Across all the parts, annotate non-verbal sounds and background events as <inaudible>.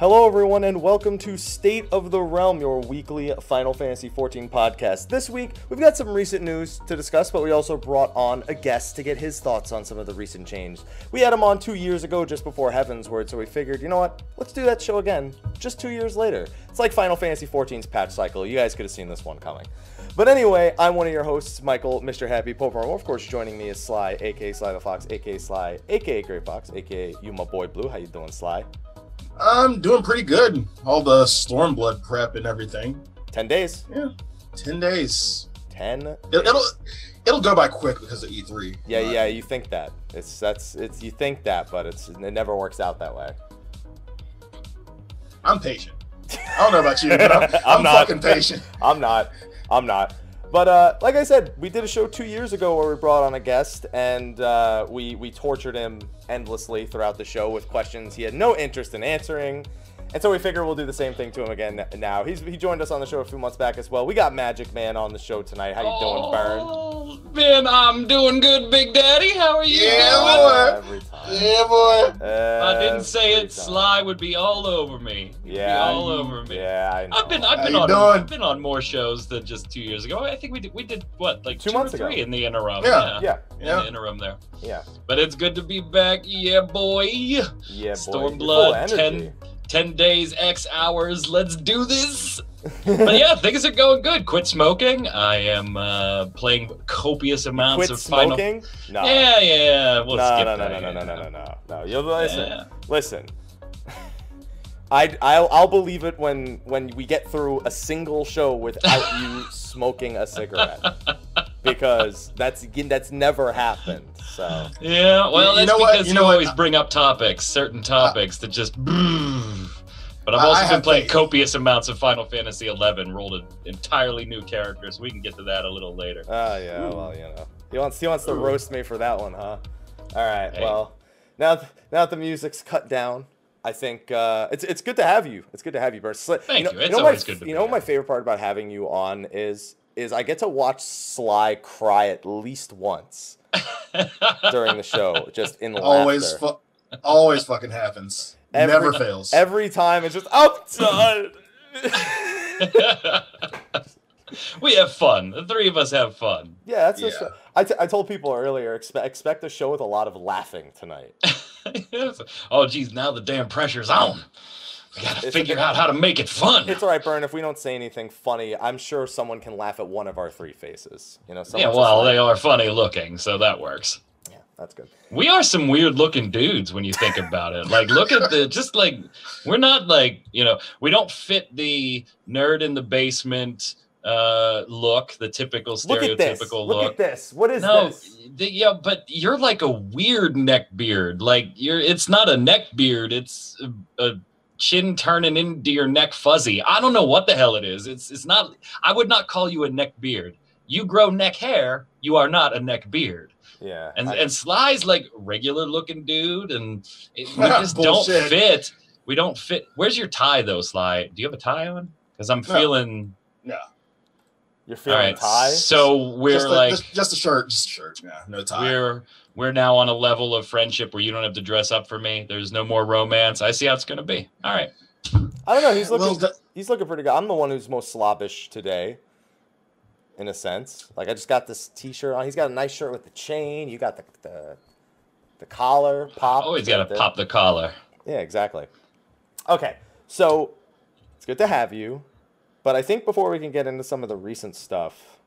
Hello, everyone, and welcome to State of the Realm, your weekly Final Fantasy XIV podcast. This week, we've got some recent news to discuss, but we also brought on a guest to get his thoughts on some of the recent changes. We had him on two years ago, just before Heavensward, so we figured, you know what, let's do that show again, just two years later. It's like Final Fantasy XIV's patch cycle. You guys could have seen this one coming. But anyway, I'm one of your hosts, Michael, Mr. Happy Pope. Of course, joining me is Sly, aka Sly the Fox, aka Sly, aka Great Fox, aka you my boy Blue. How you doing, Sly? I'm doing pretty good. All the Stormblood prep and everything. Ten days. Yeah, ten days. Ten. It, it'll it'll go by quick because of E3. Yeah, but- yeah. You think that it's that's it's you think that, but it's it never works out that way. I'm patient. I don't know about you, but I'm, <laughs> I'm I'm, not. fucking patient. <laughs> I'm not. I'm not. But uh, like I said, we did a show two years ago where we brought on a guest and uh, we we tortured him endlessly throughout the show with questions he had no interest in answering. And so we figure we'll do the same thing to him again now. He's he joined us on the show a few months back as well. We got Magic Man on the show tonight. How you doing, Burn? Oh, man, I'm doing good, Big Daddy. How are you Yeah, doing? boy. Every time. Yeah, boy. I didn't say it. time. Sly would be all over me. He'd Yeah, be all over me. Yeah, I know. I've been I've How been on doing? I've been on more shows than just two years ago. I think we did we did what like Two two, months or ago. three in the interim. Yeah. yeah, in Yeah. the interim there. yeah, But it's good to be back, yeah, boy. yeah, boy. You're full Stormblood, energy. 10 days, X hours. Let's do this. but yeah, things are going good. Quit smoking. I am uh, playing copious amounts Quit of Final. smoking? No. Yeah, yeah. We'll no, skip no, no, that, no, no, no, yeah. no, no, no, no. You'll listen. Yeah. Listen. <laughs> I I'll, I'll believe it when when we get through a single show without you <laughs> smoking a cigarette, because that's that's never happened. So Yeah, well, You- you know what? because You you, know what? always bring up topics, certain topics that just. But I've also I been playing faith. copious amounts of Final Fantasy XI, rolled an entirely new character, so we can get to that a little later. oh yeah, well you know he wants he wants to roast me for that one, huh? All right, Hey. well now th- now that the music's cut down. I think uh, it's it's good to have you. It's good to have you, Bert. Sli- Thank know, you. It's know always my, good to You know what my favorite part about having you on is is I get to watch Sly cry at least once <laughs> during the show, just in Always, laughter. fu- always fucking happens. Every- Never fails. Every time it's just oh, I'm done. <laughs> we have fun. The three of us have fun. yeah, that's Yeah. just. I, t- I told people earlier expect expect a show with a lot of laughing tonight. <laughs> oh, geez, now the damn pressure's on. We gotta It's- figure out how to make it fun. It's all right, Burn. If we don't say anything funny, I'm sure someone can laugh at one of our three faces. You know, yeah, well, they are funny looking, so that works. That's good. We are some weird looking dudes when you think about it. Like, look at the just like we're not like you know we don't fit the nerd in the basement uh look, the typical Look at this. stereotypical Look look. at this. What is no, this? the, yeah, but you're like a weird neck beard. Like you're, it's not a neck beard. It's a, a chin turning into your neck fuzzy. I don't know what the hell it is. It's, it's not. I would not call you a neck beard. You grow neck hair. You are not a neck beard. Yeah. And I- and Sly's like regular looking dude, and it, we <laughs> just don't fit. We don't fit. Where's your tie though, Sly? Do you have a tie on? Because I'm No. feeling. No. You're feeling right. tie. So we're just, a, like. just, just a shirt, just a shirt. Yeah, no tie. we're we're now on a level of friendship where you don't have to dress up for me. There's no more romance. I see how it's gonna be. All right. I don't know. He's Well, looking. the- he's looking pretty good. I'm the one who's most sloppish today, in a sense. Like I just got this T-shirt on. He's got a nice shirt with the chain. You got the the, the collar pop. Always gotta pop the collar. Yeah, exactly. Okay, so it's good to have you, but I think before we can get into some of the recent stuff,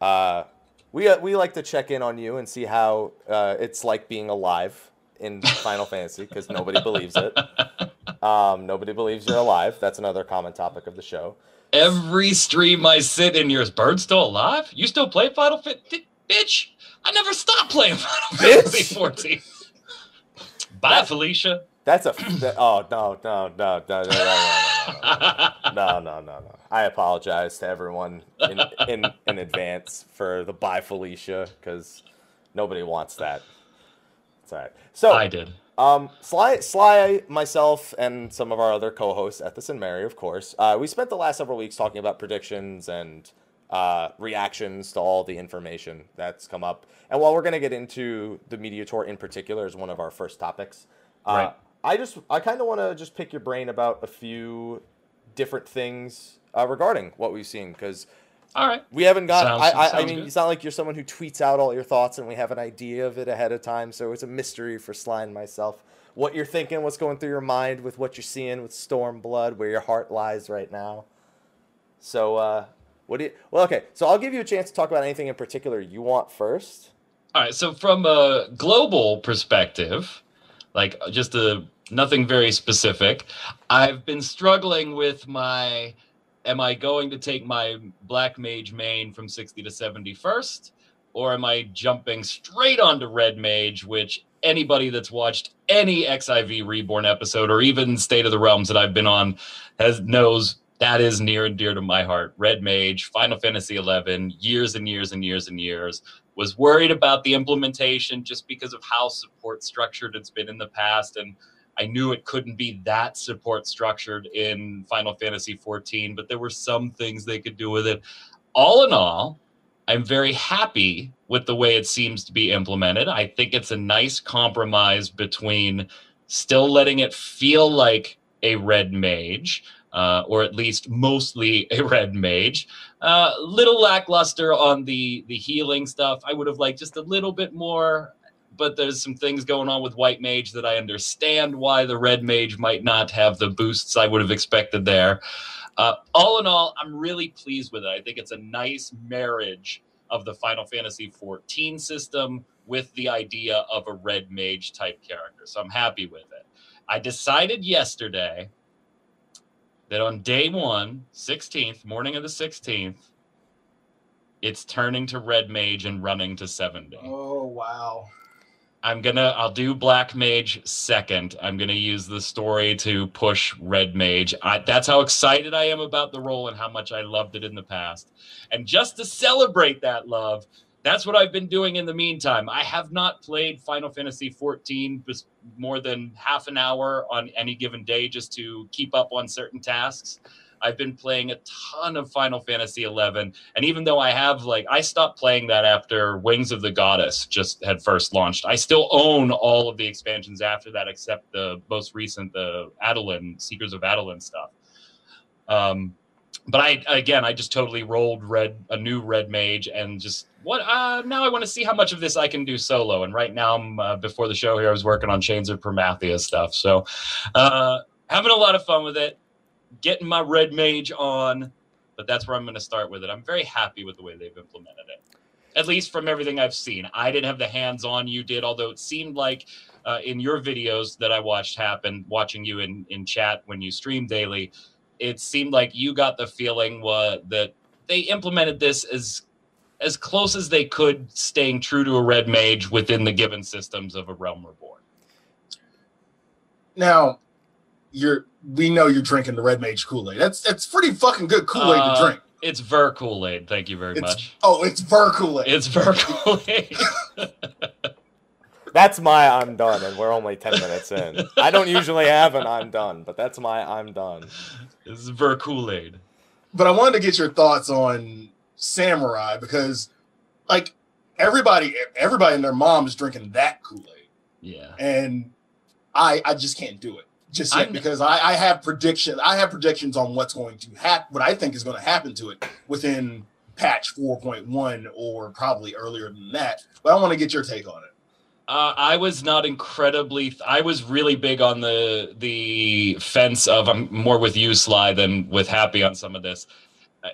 uh, we uh, we like to check in on you and see how uh, it's like being alive in Final Fantasy because nobody believes it. <laughs> Um, nobody believes you're alive. That's another common topic of the show. Every stream I sit in, yours bird still alive? You still play Final Fantasy, bitch? I never stopped playing Final Fantasy 14. Bye, That- Felicia. That's a that, oh no no no no no no no no no no no no no. I apologize to everyone in in, in advance for the bye Felicia because nobody wants that. It's all right. So I did. Um, Sly, Sly, myself, and some of our other co-hosts, Ethis and Mary, of course, uh, we spent the last several weeks talking about predictions and uh, reactions to all the information that's come up. And while we're going to get into the media tour in particular as one of our first topics, uh, Right. I just I kind of want to just pick your brain about a few different things uh, regarding what we've seen because All right. we haven't got. Sounds- I, I, I mean, good. it's not like you're someone who tweets out all your thoughts and we have an idea of it ahead of time. So it's a mystery for Sly and myself. What you're thinking, what's going through your mind with what you're seeing with Stormblood, where your heart lies right now. So, uh, what do you? Well, okay. So I'll give you a chance to talk about anything in particular you want first. All right. So from a global perspective, like just a nothing very specific, I've been struggling with my. Am I going to take my black mage main from 60 to 71st? Or am I jumping straight onto red mage, which anybody that's watched any XIV Reborn episode or even State of the Realms that I've been on has knows that is near and dear to my heart. Red Mage, Final Fantasy XI, years and years and years and years. Was worried about the implementation just because of how support structured it's been in the past, and I knew it couldn't be that support structured in Final Fantasy XIV, but there were some things they could do with it. All in all, I'm very happy with the way it seems to be implemented. I think it's a nice compromise between still letting it feel like a red mage, uh, or at least mostly a red mage. Uh, little lackluster on the the healing stuff. I would have liked just a little bit more, but there's some things going on with white mage that I understand why the red mage might not have the boosts I would have expected there. Uh, all in all, I'm really pleased with it. I think it's a nice marriage of the Final Fantasy XIV system with the idea of a red mage type character. So I'm happy with it. I decided yesterday that on day one, 16th, morning of the 16th, it's turning to red mage and running to 70. Oh wow. I'm gonna I'll do black mage second. I'm gonna use the story to push red mage. I, that's how excited I am about the role and how much I loved it in the past. And just to celebrate that love, that's what I've been doing in the meantime. I have not played Final Fantasy 14 just more than half an hour on any given day just to keep up on certain tasks. I've been playing a ton of Final Fantasy 11, and even though I have like I stopped playing that after Wings of the Goddess just had first launched, I still own all of the expansions after that, except the most recent, the Adoulin Seekers of Adoulin stuff. Um, but I again, I just totally rolled red a new red mage and just what uh now I want to see how much of this I can do solo. And right now, I'm uh, before the show here, I was working on Chains of Promathia stuff, so uh, having a lot of fun with it getting my red mage on, but that's where I'm going to start with it. I'm very happy with the way they've implemented it, at least from everything I've seen. I didn't have the hands on, you did, although it seemed like uh, in your videos that I watched happen, watching you in, in chat when you stream daily, it seemed like you got the feeling that they implemented this as as close as they could, staying true to a red mage within the given systems of a realm reborn. Now, you're we know you're drinking the red mage Kool-Aid. That's that's pretty fucking good Kool-Aid Uh, to drink. It's Ver Kool Aid. Thank you very It's- much. Oh, it's Ver Kool-Aid. It's Ver Kool Aid. <laughs> That's my I'm done, and we're only 10 minutes in. I don't usually have an I'm done, but that's my I'm done. This is Ver Kool Aid. but I wanted to get your thoughts on Samurai because, like, everybody, everybody and their mom is drinking that Kool Aid, Yeah. and I, I just can't do it just yet I'm- because I, I have prediction, I have predictions on what's going to happen, what I think is going to happen to it within patch 4.1 or probably earlier than that. But I want to get your take on it. Uh, I was not incredibly. I was really big on the the fence of. I'm more with you, Sly, than with Happy on some of this. Uh,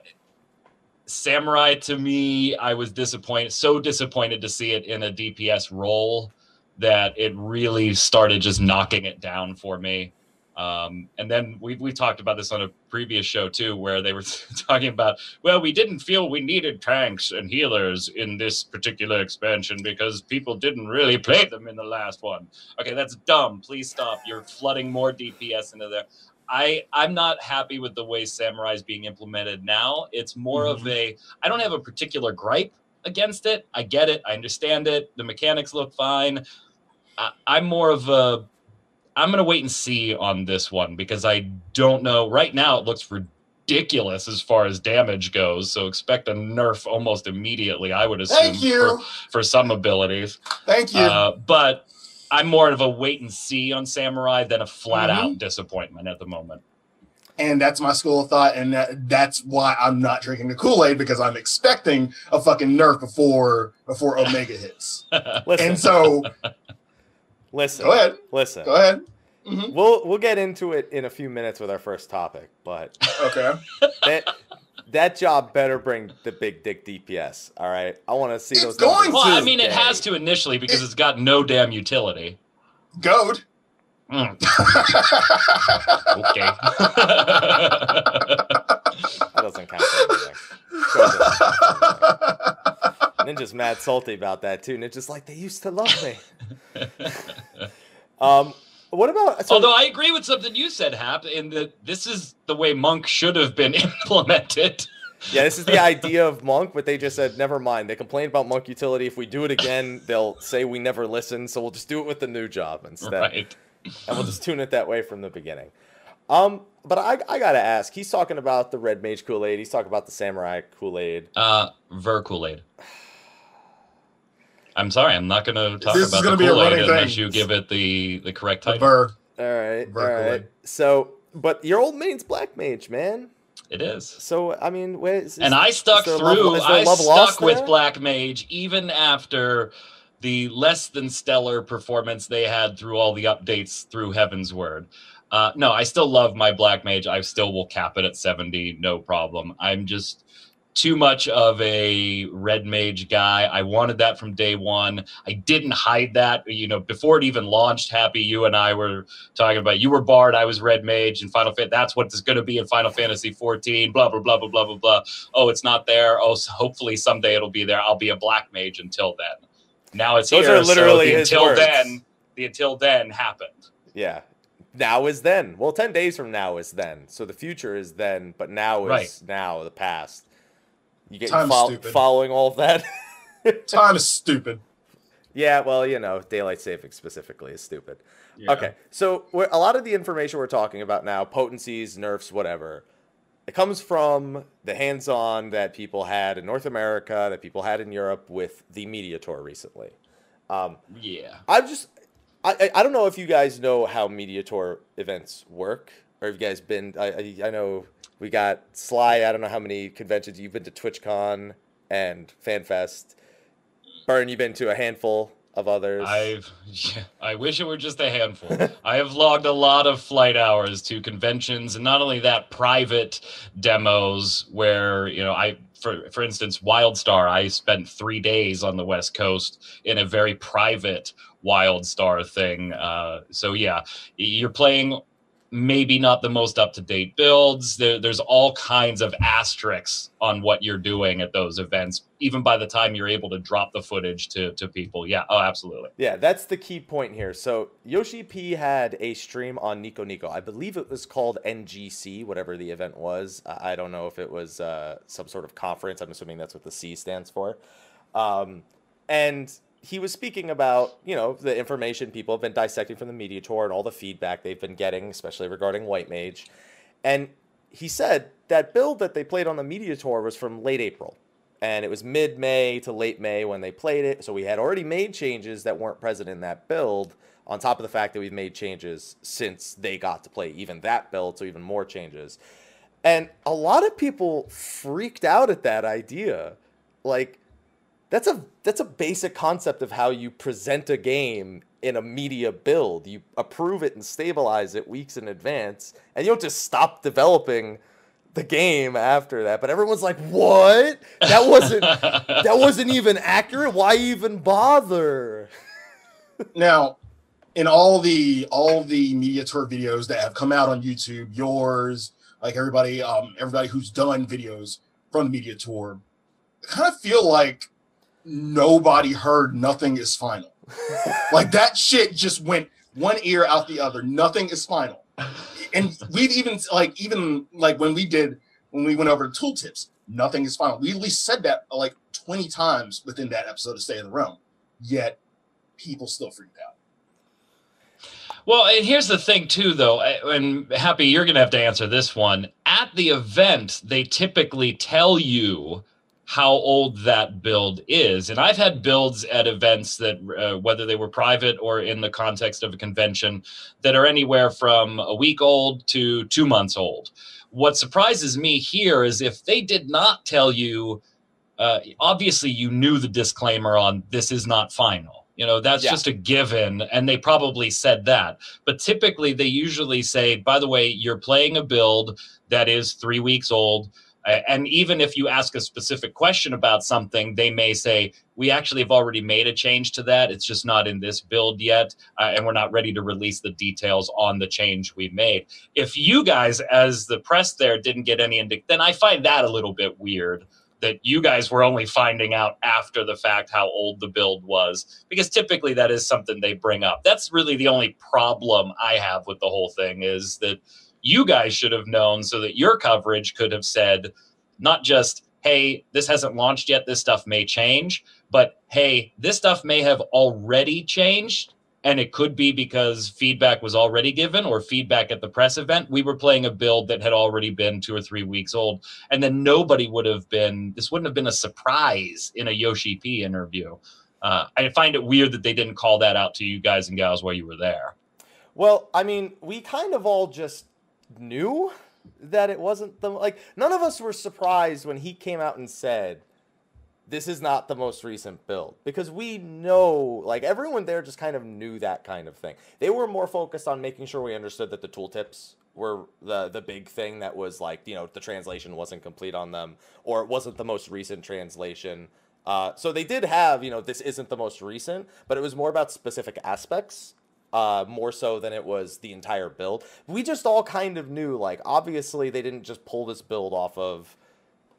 Samurai to me, I was disappointed. So disappointed to see it in a DPS role that it really started just knocking it down for me. Um, and then we we talked about this on a previous show too, where they were <laughs> talking about, well, we didn't feel we needed tanks and healers in this particular expansion because people didn't really <laughs> play them in the last one. Okay, that's dumb. Please stop. You're flooding more DPS into there. I I'm not happy with the way Samurai is being implemented now. It's more of a I don't have a particular gripe against it. I get it. I understand it. The mechanics look fine. I, I'm more of a I'm gonna wait and see on this one because I don't know. Right now, it looks ridiculous as far as damage goes. So expect a nerf almost immediately. I would assume Thank you. For, for some abilities. Thank you. Uh, but I'm more of a wait and see on Samurai than a flat Mm-hmm. out disappointment at the moment. and that's my school of thought, and that, that's why I'm not drinking the Kool Aid because I'm expecting a fucking nerf before before Omega hits. <laughs> And so, listen, go ahead, listen. go ahead. Mhm. We'll we'll get into it in a few minutes with our first topic, but Okay, <laughs> that that job better bring the big dick DPS. All right, I want to see It's those. going numbers well, I to. mean, it has to initially because it's got no damn utility. goad. Mm, <laughs> okay. That doesn't count <laughs> for anything. Go ahead. Ninja's mad salty about that too. Ninja's like, they used to love me. <laughs> um, what about? So, Although I agree with something you said, Hap, in that this is the way Monk should have been <laughs> implemented. yeah, this is the idea of Monk, but they just said, never mind. They complained about Monk utility. If we do it again, they'll say we never listened. So we'll just do it with the new job instead. Right. and we'll just tune it that way from the beginning. Um, but I, I gotta ask. He's talking about the Red Mage Kool Aid. He's talking about the Samurai Kool Aid. Uh, Ver Kool Aid. I'm sorry, I'm not going to talk This is about gonna the be a Kool Aid unless thing. you give it the the correct The title. Burr. All right, all Ver right. Kool-Aid. So, but your old main's Black Mage, man. It is. So I mean, where is, and I stuck there through. love- I stuck with there? Black Mage even after the less than stellar performance they had through all the updates through Heavensward. Uh, no, I still love my Black Mage. I still will cap it at 70, no problem. I'm just too much of a red mage guy. I wanted that from day one. I didn't hide that. You know, before it even launched, Happy, you and I were talking about you were Bard, I was red mage, and Final Fantasy. That's what it's going to be in Final Fantasy 14. Blah blah blah blah blah blah blah. Oh, it's not there. Oh, so hopefully someday it'll be there. I'll be a black mage until then. Now it's Those here. are literally so the until words. then, the until then happened. yeah. Now is then. Well, ten days from now is then. So the future is then, but now is Right. now. The past. You get Time's fol- following all of that. <laughs> Time is stupid. yeah. Well, you know, daylight saving specifically is stupid. Yeah. Okay, so we're, a lot of the information we're talking about now, potencies, nerfs, whatever, it comes from the hands-on that people had in North America, that people had in Europe with the media tour recently. Um, Yeah. I'm just, I, I, I don't know if you guys know how media tour events work, or have you guys been? I, I, know we got Sly. I don't know how many conventions you've been to, TwitchCon and FanFest. Burn, you've been to a handful of others. I've <laughs> I wish it were just a handful. I have logged a lot of flight hours to conventions and not only that private demos where, you know, I for for instance WildStar, I spent 3 days on the West Coast in a very private WildStar thing. Uh so yeah, you're playing maybe not the most up to date builds. There, there's all kinds of asterisks on what you're doing at those events, even by the time you're able to drop the footage to, to people. Yeah, oh, absolutely. Yeah, that's the key point here. So Yoshi P had a stream on Nico Nico. I believe it was called NGC, whatever the event was. I don't know if it was uh, some sort of conference. I'm assuming that's what the C stands for. Um, and he was speaking about you know the information people have been dissecting from the media tour and all the feedback they've been getting, especially regarding White Mage. And he said that build that they played on the media tour was from late April and it was mid May to late May when they played it. So we had already made changes that weren't present in that build, on top of the fact that we've made changes since they got to play even that build, so even more changes. And a lot of people freaked out at that idea. Like, that's a that's a basic concept of how you present a game in a media build. You approve it and stabilize it weeks in advance, and you don't just stop developing the game after that. But everyone's like, "What? That wasn't <laughs> that wasn't even accurate. Why even bother?" Now, in all the all the media tour videos that have come out on YouTube, yours, like everybody, um, everybody who's done videos from the media tour, I kind of feel like nobody heard nothing is final. <laughs> like that shit just went one ear out the other. Nothing is final. And we've even like even like when we did when we went over to tooltips, nothing is final. We at least said that like 20 times within that episode of State of the Realm. Yet people still freaked out. Well, and here's the thing too, though, I- and Happy, you're gonna have to answer this one. At the event, they typically tell you how old that build is. And I've had builds at events that, uh, whether they were private or in the context of a convention, that are anywhere from a week old to two months old. What surprises me here is if they did not tell you, uh, obviously you knew the disclaimer on this is not final. You know, that's Yeah. just a given. And they probably said that. But typically they usually say, by the way, you're playing a build that is three weeks old. And even if you ask a specific question about something, they may say, We actually have already made a change to that. It's just not in this build yet. Uh, and we're not ready to release the details on the change we made. If you guys, as the press there, didn't get any, indi- then I find that a little bit weird that you guys were only finding out after the fact how old the build was because typically that is something they bring up that's really the only problem i have with the whole thing is that you guys should have known so that your coverage could have said not just hey this hasn't launched yet this stuff may change but hey this stuff may have already changed and it could be because feedback was already given or feedback at the press event. We were playing a build that had already been two or three weeks old and then nobody would have been this wouldn't have been a surprise in a yoshi p interview. Uh, i find it weird that they didn't call that out to you guys and gals while you were there. Well, I mean, we kind of all just knew that it wasn't the like none of us were surprised when he came out and said this is not the most recent build because we know like everyone there just kind of knew that kind of thing. They were more focused on making sure we understood that the tooltips were the the big thing that was like, you know, the translation wasn't complete on them or it wasn't the most recent translation. Uh, so they did have, you know, this isn't the most recent, but it was more about specific aspects uh, more so than it was the entire build. We just all kind of knew, like, obviously they didn't just pull this build off of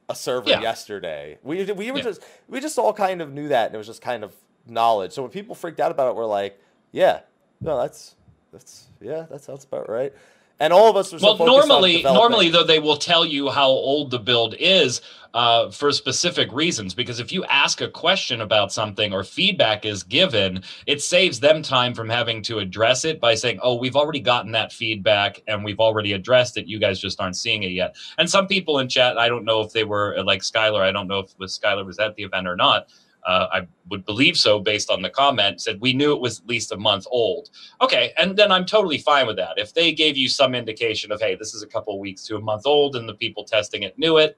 a server Yeah. yesterday. We we were Yeah. just we just all kind of knew that, and it was just kind of knowledge. So when people freaked out about it, we're like, yeah, no, that's that's yeah, that sounds about right. And all of us were so well focused normally normally though they will tell you how old the build is uh, for specific reasons because if you ask a question about something or feedback is given it saves them time from having to address it by saying oh we've already gotten that feedback and we've already addressed it. You guys just aren't seeing it yet. And some people in chat i don't know if they were like skylar i don't know if was skylar was at the event or not uh, I would believe so based on the comment, said we knew it was at least a month old. Okay, and then I'm totally fine with that. If they gave you some indication of, hey, this is a couple weeks to a month old and the people testing it knew it,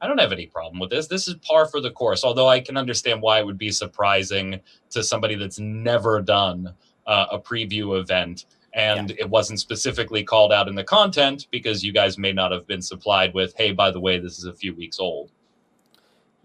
I don't have any problem with this. This is par for the course, although I can understand why it would be surprising to somebody that's never done uh, a preview event. And it wasn't specifically called out in the content because you guys may not have been supplied with, hey, by the way, this is a few weeks old.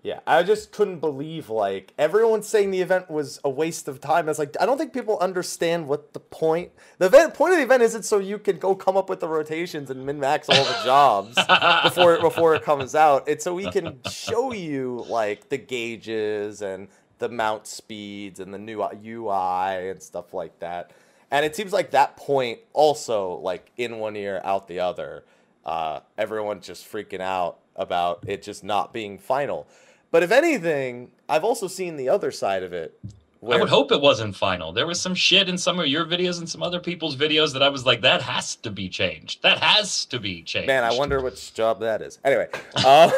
Yeah, I just couldn't believe like everyone's saying the event was a waste of time. It's like I don't think people understand what the point. The event point of the event isn't so you can go come up with the rotations and min max all the jobs <laughs> before before it comes out. It's so we can show you like the gauges and the mount speeds and the new UI and stuff like that. And it seems like that point also like in one ear out the other. Uh, everyone's just freaking out about it just not being final. But if anything, I've also seen the other side of it. I would hope it wasn't final. There was some shit in some of your videos and some other people's videos that I was like, that has to be changed. That has to be changed. Man, I wonder which job that is. Anyway, uh,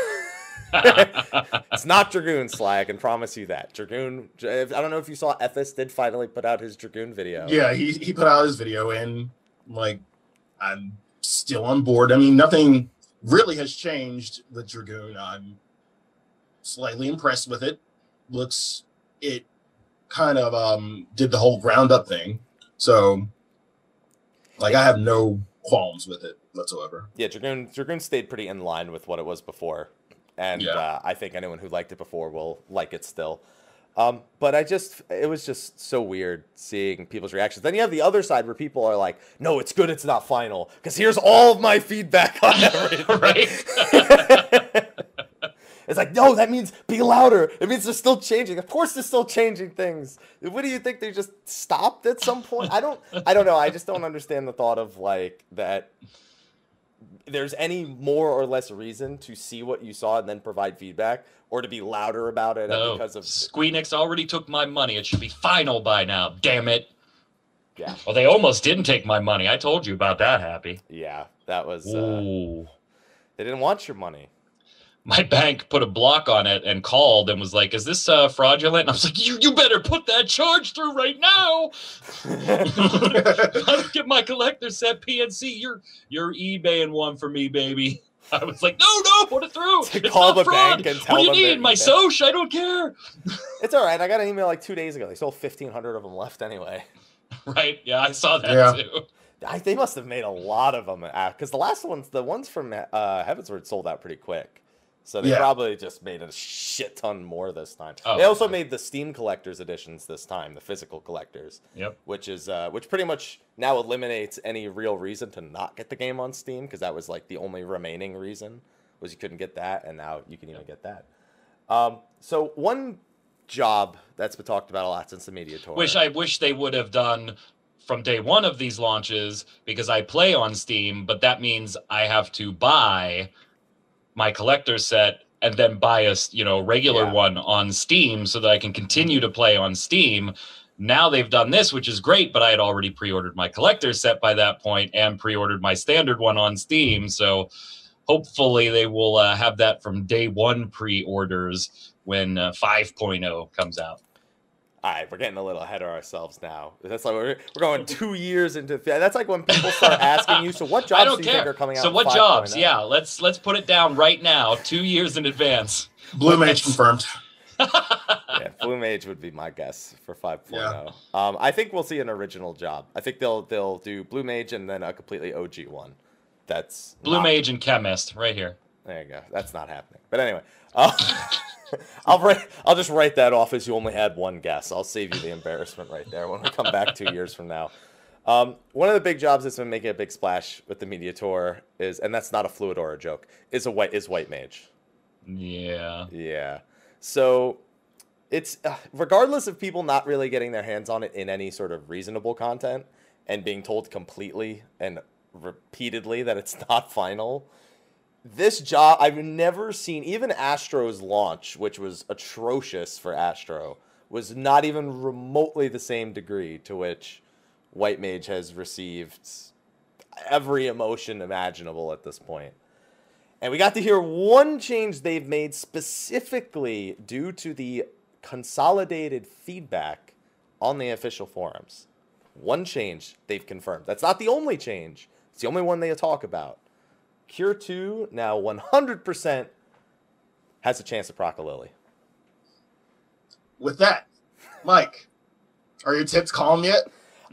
<laughs> it's not Dragoon Slag, I can promise you that. Dragoon, I don't know if you saw Ethis did finally put out his Dragoon video. Yeah, he he put out his video and like I'm still on board. I mean, nothing really has changed with Dragoon. I'm slightly impressed with it. Looks it kind of um did the whole ground up thing. So like I have no qualms with it whatsoever. Yeah, Dragoon Dragoon stayed pretty in line with what it was before, and Yeah. uh, I think anyone who liked it before will like it still. Um, but I just, it was just so weird seeing people's reactions. Then you have the other side where people are like, "No, it's good, it's not final," because here's all of my feedback on <laughs> everything. right? <laughs> It's like, no, that means be louder. It means they're still changing. Of course, they're still changing things. What do you think? They just stopped at some point? I don't. I don't know. I just don't understand the thought of like that. There's any more or less reason to see what you saw and then provide feedback, or to be louder about it no, because of Squeenix already took my money. It should be final by now. Damn it. yeah, Well, they almost didn't take my money. I told you about that, Happy. yeah. That was. Uh, Ooh. they didn't want your money. My bank put a block on it and called and was like, "Is this uh, fraudulent?" And I was like, "You you better put that charge through right now. <laughs> I get my collector set PNC. You're you're eBaying one for me, baby." <laughs> I was like, "No, no, put it through. To it's call not the fraud. bank and tell what do you them need? My you- Soch? I don't care." <laughs> it's all right. I got an email like two days ago. They sold fifteen hundred of them left anyway. Right? Yeah, I saw that Yeah. too. I, they must have made a lot of them because the last ones, the ones from uh, Heavensward, sold out pretty quick. So they Yeah. probably just made a shit ton more this time. Oh, they also yeah. made the Steam collectors editions this time, the physical collectors, Yep. which is uh, which pretty much now eliminates any real reason to not get the game on Steam because that was like the only remaining reason was you couldn't get that, and now you can even get that. Um, so one job that's been talked about a lot since the media tour. Which I wish they would have done from day one of these launches because I play on Steam, but that means I have to buy my collector set and then buy a you know regular Yeah. one on Steam so that I can continue to play on Steam. Now they've done this, which is great, but I had already pre-ordered my collector set by that point and pre-ordered my standard one on Steam. So hopefully they will uh, have that from day one pre-orders when uh, 5.0 comes out. All right, we're getting a little ahead of ourselves now. That's like we're, we're going two years into. That's like when people start <laughs> asking you, so what jobs don't you care. think are coming out? so what 5.0?" jobs? Yeah, let's let's put it down right now, two years in advance. Blue Mage confirmed. <laughs> yeah, Blue Mage would be my guess for 5.0. Yeah. Um, I think we'll see an original job. I think they'll they'll do Blue Mage and then a completely OG one. That's Blue not- Mage and Chemist, right here. There you go. That's not happening. But anyway, uh, <laughs> I'll write. I'll just write that off as you only had one guess. I'll save you the embarrassment right there when we come back two years from now. Um, one of the big jobs that's been making a big splash with the media tour is, and that's not a fluid or a joke, is a white is white mage. Yeah. Yeah. So it's uh, regardless of people not really getting their hands on it in any sort of reasonable content and being told completely and repeatedly that it's <laughs> not final. This job I've never seen even Astro's launch, which was atrocious for Astro, was not even remotely the same degree to which White Mage has received every emotion imaginable at this point. And we got to hear one change they've made specifically due to the consolidated feedback on the official forums. One change they've confirmed. That's not the only change, it's the only one they talk about. Cure 2 now 100% has a chance of proc a Lily. With that, Mike, are your tips calm yet?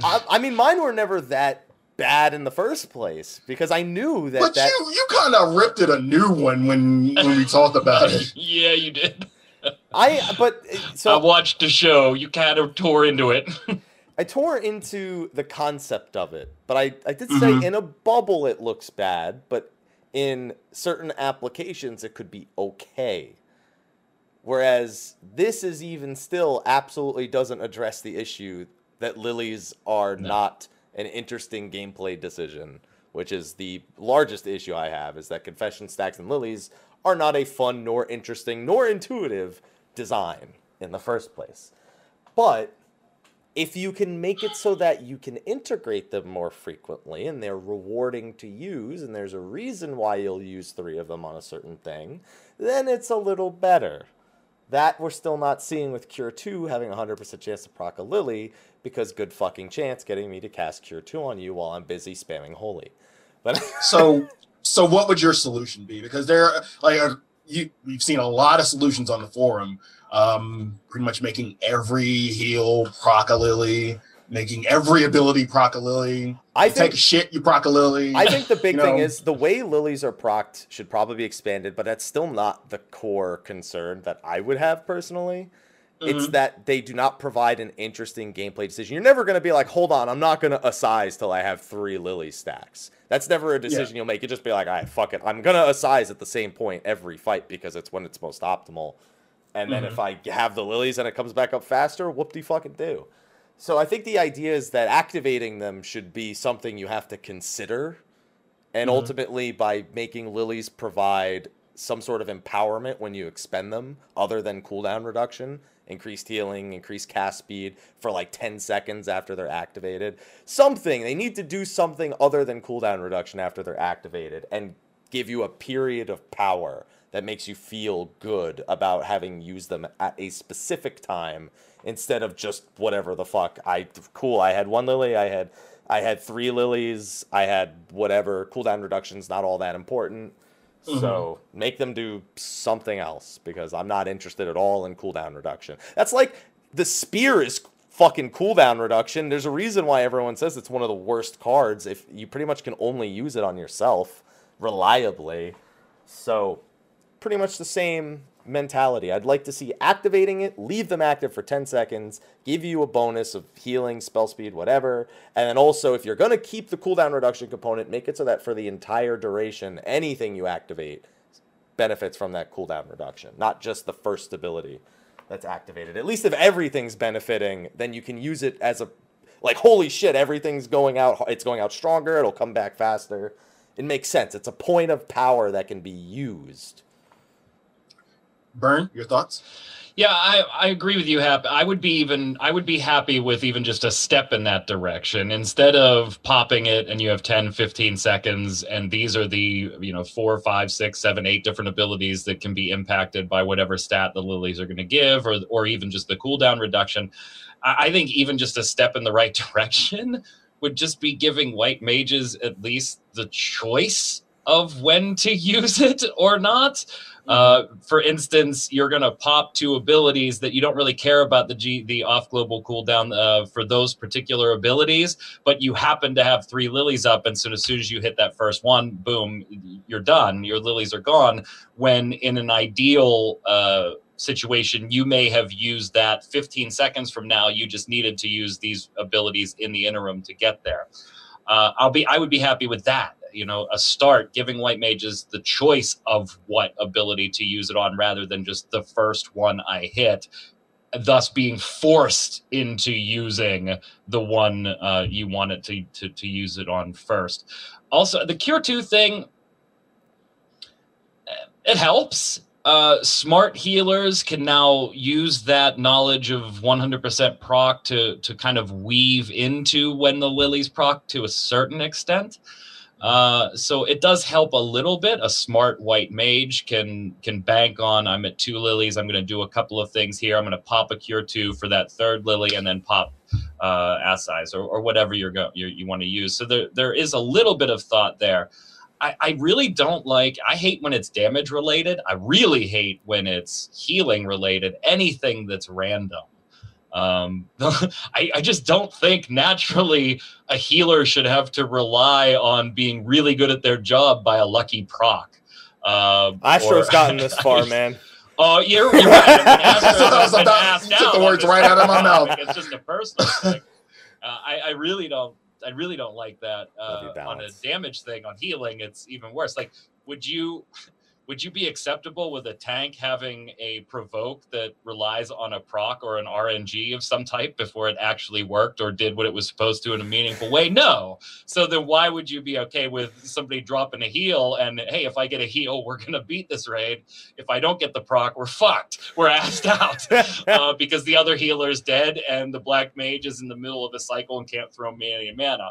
I, I mean, mine were never that bad in the first place because I knew that But that. you you kind of ripped it a new one when when we talked about it. <laughs> yeah, you did. I but uh, I watched the show. You kind of tore into it. <laughs> I tore into the concept of it, but I, I did say Mhm. in a bubble it looks bad, but in certain applications it could be okay. Whereas this is even still absolutely doesn't address the issue that lilies are No. not an interesting gameplay decision, which is the largest issue I have is that confession stacks and lilies are not a fun nor interesting nor intuitive design in the first place. But if you can make it so that you can integrate them more frequently and they're rewarding to use and there's a reason why you'll use three of them on a certain thing, then it's a little better. That we're still not seeing with Cure 2 having a 100% chance to proc a Lily because good fucking chance getting me to cast Cure 2 on you while I'm busy spamming Holy. But So so what would your solution be? Because there like you we've seen a lot of solutions on the forum. Um, pretty much making every heal proc a lily, making every ability proc a lily. I You take a think shit, you proc a lily. I think the big you thing is the way lilies are procced should probably be expanded, but that's still not the core concern that I would have personally. It's Mhm. that they do not provide an interesting gameplay decision. You're never going to be like, hold on, I'm not going to assize till I have three lily stacks. That's never a decision you'll make. You just be like, all right, fuck it. I'm going to assize at the same point every fight because it's when it's most optimal. And then if I have the lilies and it comes back up faster, whoop de fucking do. So I think the idea is that activating them should be something you have to consider. And Mhm. ultimately, by making lilies provide some sort of empowerment when you expend them, other than cooldown reduction, increased healing, increased cast speed for like 10 seconds after they're activated. Something. They need to do something other than cooldown reduction after they're activated and give you a period of power that makes you feel good about having used them at a specific time instead of just whatever the fuck. I cool. I had one lily. I had I had three lilies. I had whatever cooldown reductions. Not all that important. Mm-hmm. So make them do something else because I'm not interested at all in cooldown reduction. That's like the spear is fucking cooldown reduction. There's a reason why everyone says it's one of the worst cards if you pretty much can only use it on yourself reliably. So pretty much the same mentality. I'd like to see activating it, leave them active for 10 seconds, give you a bonus of healing, spell speed, whatever. And then also, if you're going to keep the cooldown reduction component, make it so that for the entire duration, anything you activate benefits from that cooldown reduction, not just the first ability that's activated. At least if everything's benefiting, then you can use it as a like holy shit, everything's going out it's going out stronger, it'll come back faster. It makes sense. It's a point of power that can be used. Burn, your thoughts? Yeah, I, I agree with you, Hap. I would be even I would be happy with even just a step in that direction instead of popping it and you have 10, 15 seconds and these are the you know four, five, six, seven, eight different abilities that can be impacted by whatever stat the lilies are going to give or or even just the cooldown reduction. I, I think even just a step in the right <laughs> direction would just be giving white mages at least the choice of when to <laughs> use it or not. Uh, for instance, you're going to pop two abilities that you don't really care about the G, the off global cooldown uh, for those particular abilities, but you happen to have three lilies up, and so as soon as you hit that first one, boom, you're done. Your lilies are gone. When in an ideal uh, situation, you may have used that 15 seconds from now. You just needed to use these abilities in the interim to get there. Uh, I'll be, I would be happy with that you know a start giving white mages the choice of what ability to use it on rather than just the first one i hit thus being forced into using the one uh, you wanted to, to, to use it on first also the cure 2 thing it helps uh, smart healers can now use that knowledge of 100% proc to to kind of weave into when the lilies proc to a certain extent. Uh, so it does help a little bit. A smart white mage can can bank on. I'm at two lilies. I'm going to do a couple of things here. I'm going to pop a cure two for that third lily, and then pop uh, Assize or, or whatever you're go you, you want to use. So there there is a little bit of thought there. I, I really don't like. I hate when it's damage related. I really hate when it's healing related. Anything that's random. Um, <laughs> I, I, just don't think naturally a healer should have to rely on being really good at their job by a lucky proc. Uh, Astro's or, gotten this <laughs> far, man. Oh, you're, you're right. <laughs> I mean, took the words right out of my mouth. It's just a personal thing. Uh, I, I, really don't. I really don't like that uh, on a damage thing. On healing, it's even worse. Like, would you? Would you be acceptable with a tank having a provoke that relies on a proc or an RNG of some type before it actually worked or did what it was supposed to in a meaningful way? No. So then why would you be okay with somebody dropping a heal and hey, if I get a heal, we're gonna beat this raid. If I don't get the proc, we're fucked. We're asked out <laughs> uh, because the other healer is dead and the black mage is in the middle of a cycle and can't throw me any mana.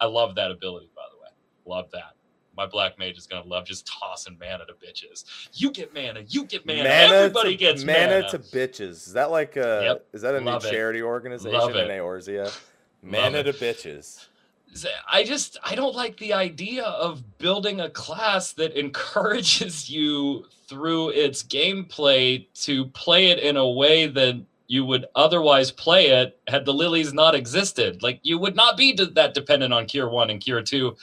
I love that ability, by the way. Love that my black mage is gonna love just tossing mana to bitches. You get mana, you get mana. mana Everybody to, gets mana, mana to bitches. Is that like a? Yep. Is that a love new it. charity organization love in Eorzea? Mana to bitches. I just I don't like the idea of building a class that <laughs> encourages you through its gameplay to play it in a way that you would otherwise play it had the lilies not existed. Like you would not be that dependent on Cure One and Cure 2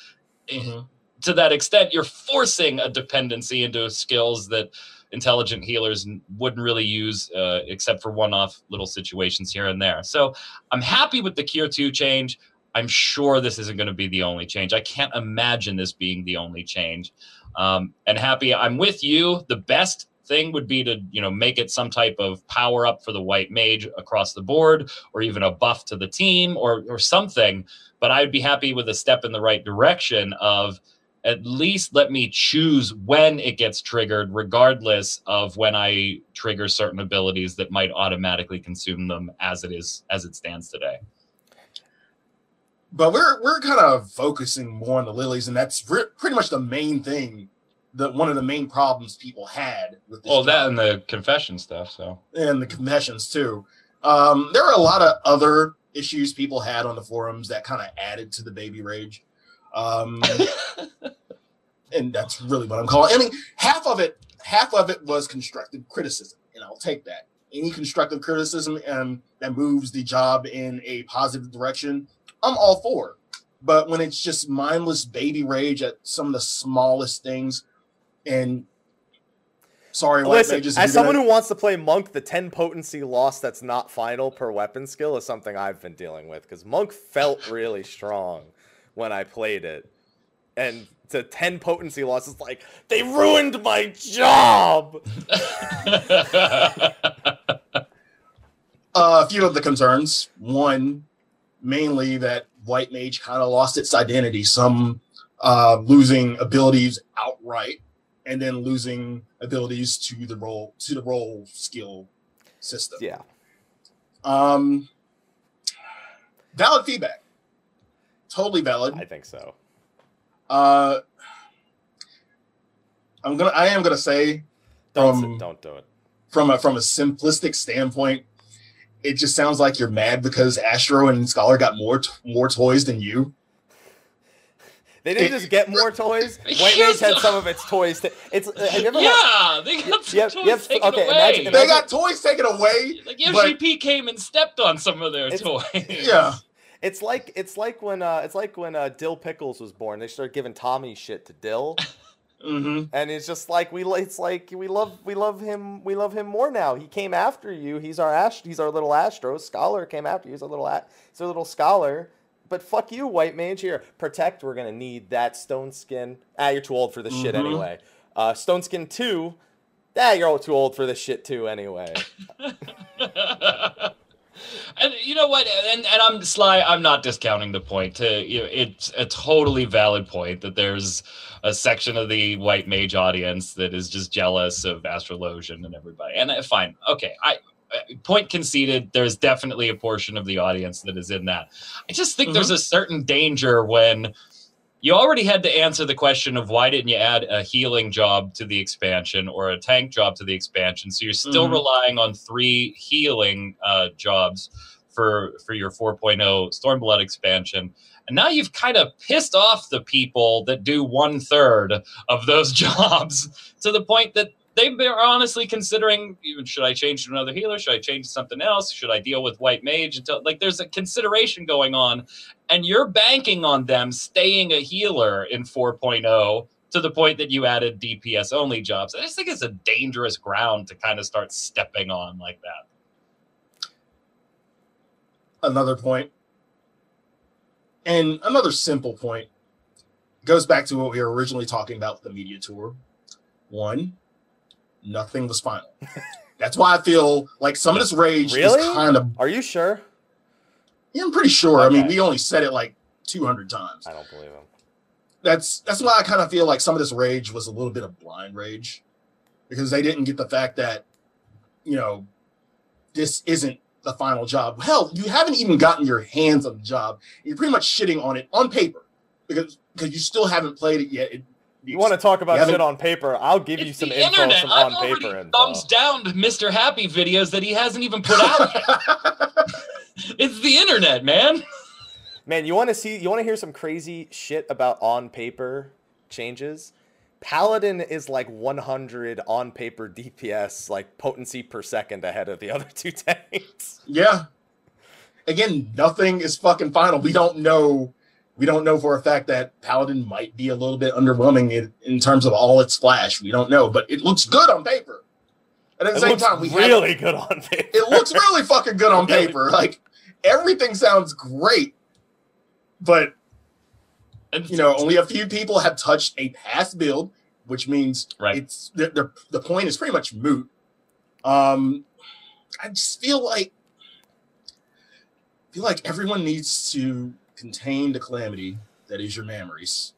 mm-hmm to that extent, you're forcing a dependency into skills that intelligent healers wouldn't really use uh, except for one-off little situations here and there. So I'm happy with the Cure 2 change. I'm sure this isn't going to be the only change. I can't imagine this being the only change. Um, and happy, I'm with you. The best thing would be to you know make it some type of power up for the white mage across the board or even a buff to the team or or something but i would be happy with a step in the right direction of at least let me choose when it gets triggered, regardless of when I trigger certain abilities that might automatically consume them as it is as it stands today. But we're we're kind of focusing more on the lilies, and that's re- pretty much the main thing That one of the main problems people had with this Well, that and the confession stuff. So and the confessions too. Um, there are a lot of other issues people had on the forums that kind of added to the baby rage. Um, <laughs> and that's really what I'm calling. I mean, half of it, half of it was constructive criticism, and I'll take that. Any constructive criticism um, that moves the job in a positive direction, I'm all for. But when it's just mindless baby rage at some of the smallest things, and sorry, Listen, as you're someone gonna- who wants to play Monk, the 10 potency loss that's not final per weapon skill is something I've been dealing with because Monk felt really strong when I played it. And to 10 potency losses, like, they ruined my job. <laughs> Uh, a few of the concerns. One, mainly that White Mage kind of lost its identity. Some uh, losing abilities outright, and then losing abilities to the role to the role skill system. Yeah. Um, valid feedback. Totally valid. I think so. Uh, I'm gonna. I am gonna say Don't, s- don't do it. from a from a simplistic standpoint, it just sounds like you're mad because Astro and Scholar got more t- more toys than you. They didn't it- just get more toys. <laughs> White Mage had some of its toys. To, it's. uh, Have you ever had, yeah, they got some Yep, toys yep, taken okay, away. imagine- They got toys taken away. like but- MGP came and stepped on some of their toys. Yeah, It's like it's like when uh it's like when uh Dil Pickles was born. They started giving Tommy shit to Dill, <laughs> hmm and it's just like we it's like we love we love him we love him more now. He came after you. He's our Ash. He's our little Astro scholar. Came after you. He's a little he's a little scholar. But fuck you, White Mage. Here, protect. We're gonna need that Stone Skin. Ah, you're too old for this shit Mhm. anyway. Uh, Stone Skin two. Ah, you're all too old for this shit too anyway. <laughs> and you know what? And and I'm sly. I'm not discounting the point. To you know, it's a totally valid point that there's a section of the white mage audience that is just jealous of Astrologian and everybody. And uh, fine, okay. I uh, point conceded. There's definitely a portion of the audience that is in that. I just think there's a certain danger when you already had to answer the question of why didn't you add a healing job to the expansion or a tank job to the expansion so you're still Mhm. relying on three healing uh, jobs for for your 4.0 stormblood expansion and now you've kind of pissed off the people that do one third of those <laughs> jobs to the point that they are honestly considering even should I change to another healer? Should I change to something else? Should I deal with white mage? Until like there's a consideration going on, and you're banking on them staying a healer in 4.0 to the point that you added DPS only jobs. I just think it's a dangerous ground to kind of start stepping on like that. another point, and another simple point goes back to what we were originally talking about with the media tour. One, nothing was final. That's why I feel like some of this rage Really? is kind of. Are you sure? Yeah, I'm pretty sure. I mean, we only said it like 200 times. I don't believe him. that's that's why I kind of feel like some of this rage was a little bit of blind rage because they didn't get the fact that you know this isn't the final job. Hell, you haven't even gotten your hands on the job. You're pretty much shitting on it on paper because because you still haven't played it yet. It, You want to talk about shit on paper? I'll give you It's some the info, internet. some I've on already paper info. thumbs down to Mr. Happy videos that he hasn't even put out. <laughs> it's the internet, man. Man, you want to see? You want to hear some crazy shit about on paper changes? Paladin is like 100 on paper DPS, like potency per second ahead of the <laughs> other two tanks. yeah. Again, nothing is fucking final. We don't know. We don't know for a fact that Paladin might be a little bit underwhelming in, in terms of all its flash. We don't know, but it looks good on paper. And at the It same time, we really good on paper. it looks really fucking good on <laughs> paper. Like everything sounds great, but you know, only a few people have touched a past build, which means Right. it's the, the the point is pretty much moot. Um, I just feel like feel like everyone needs to contain the calamity that is your memories.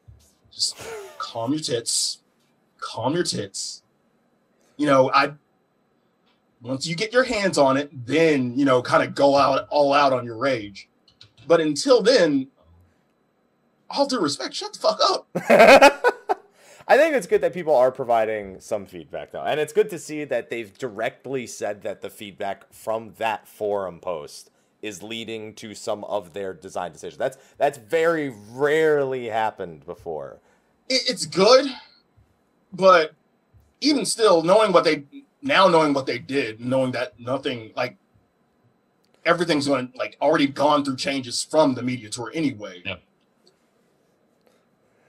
Just calm your tits, calm your tits. You know, I once you get your hands on it, then you know, kind of go out all out on your rage. But until then, all due respect, shut the fuck up. <laughs> I think it's good that people are providing some feedback though, and it's good to see that they've directly said that the feedback from that forum post is leading to some of their design decisions. That's that's very rarely happened before. It's good, but even still, knowing what they now knowing what they did, knowing that nothing like everything's going like already gone through changes from the media tour anyway. Yep.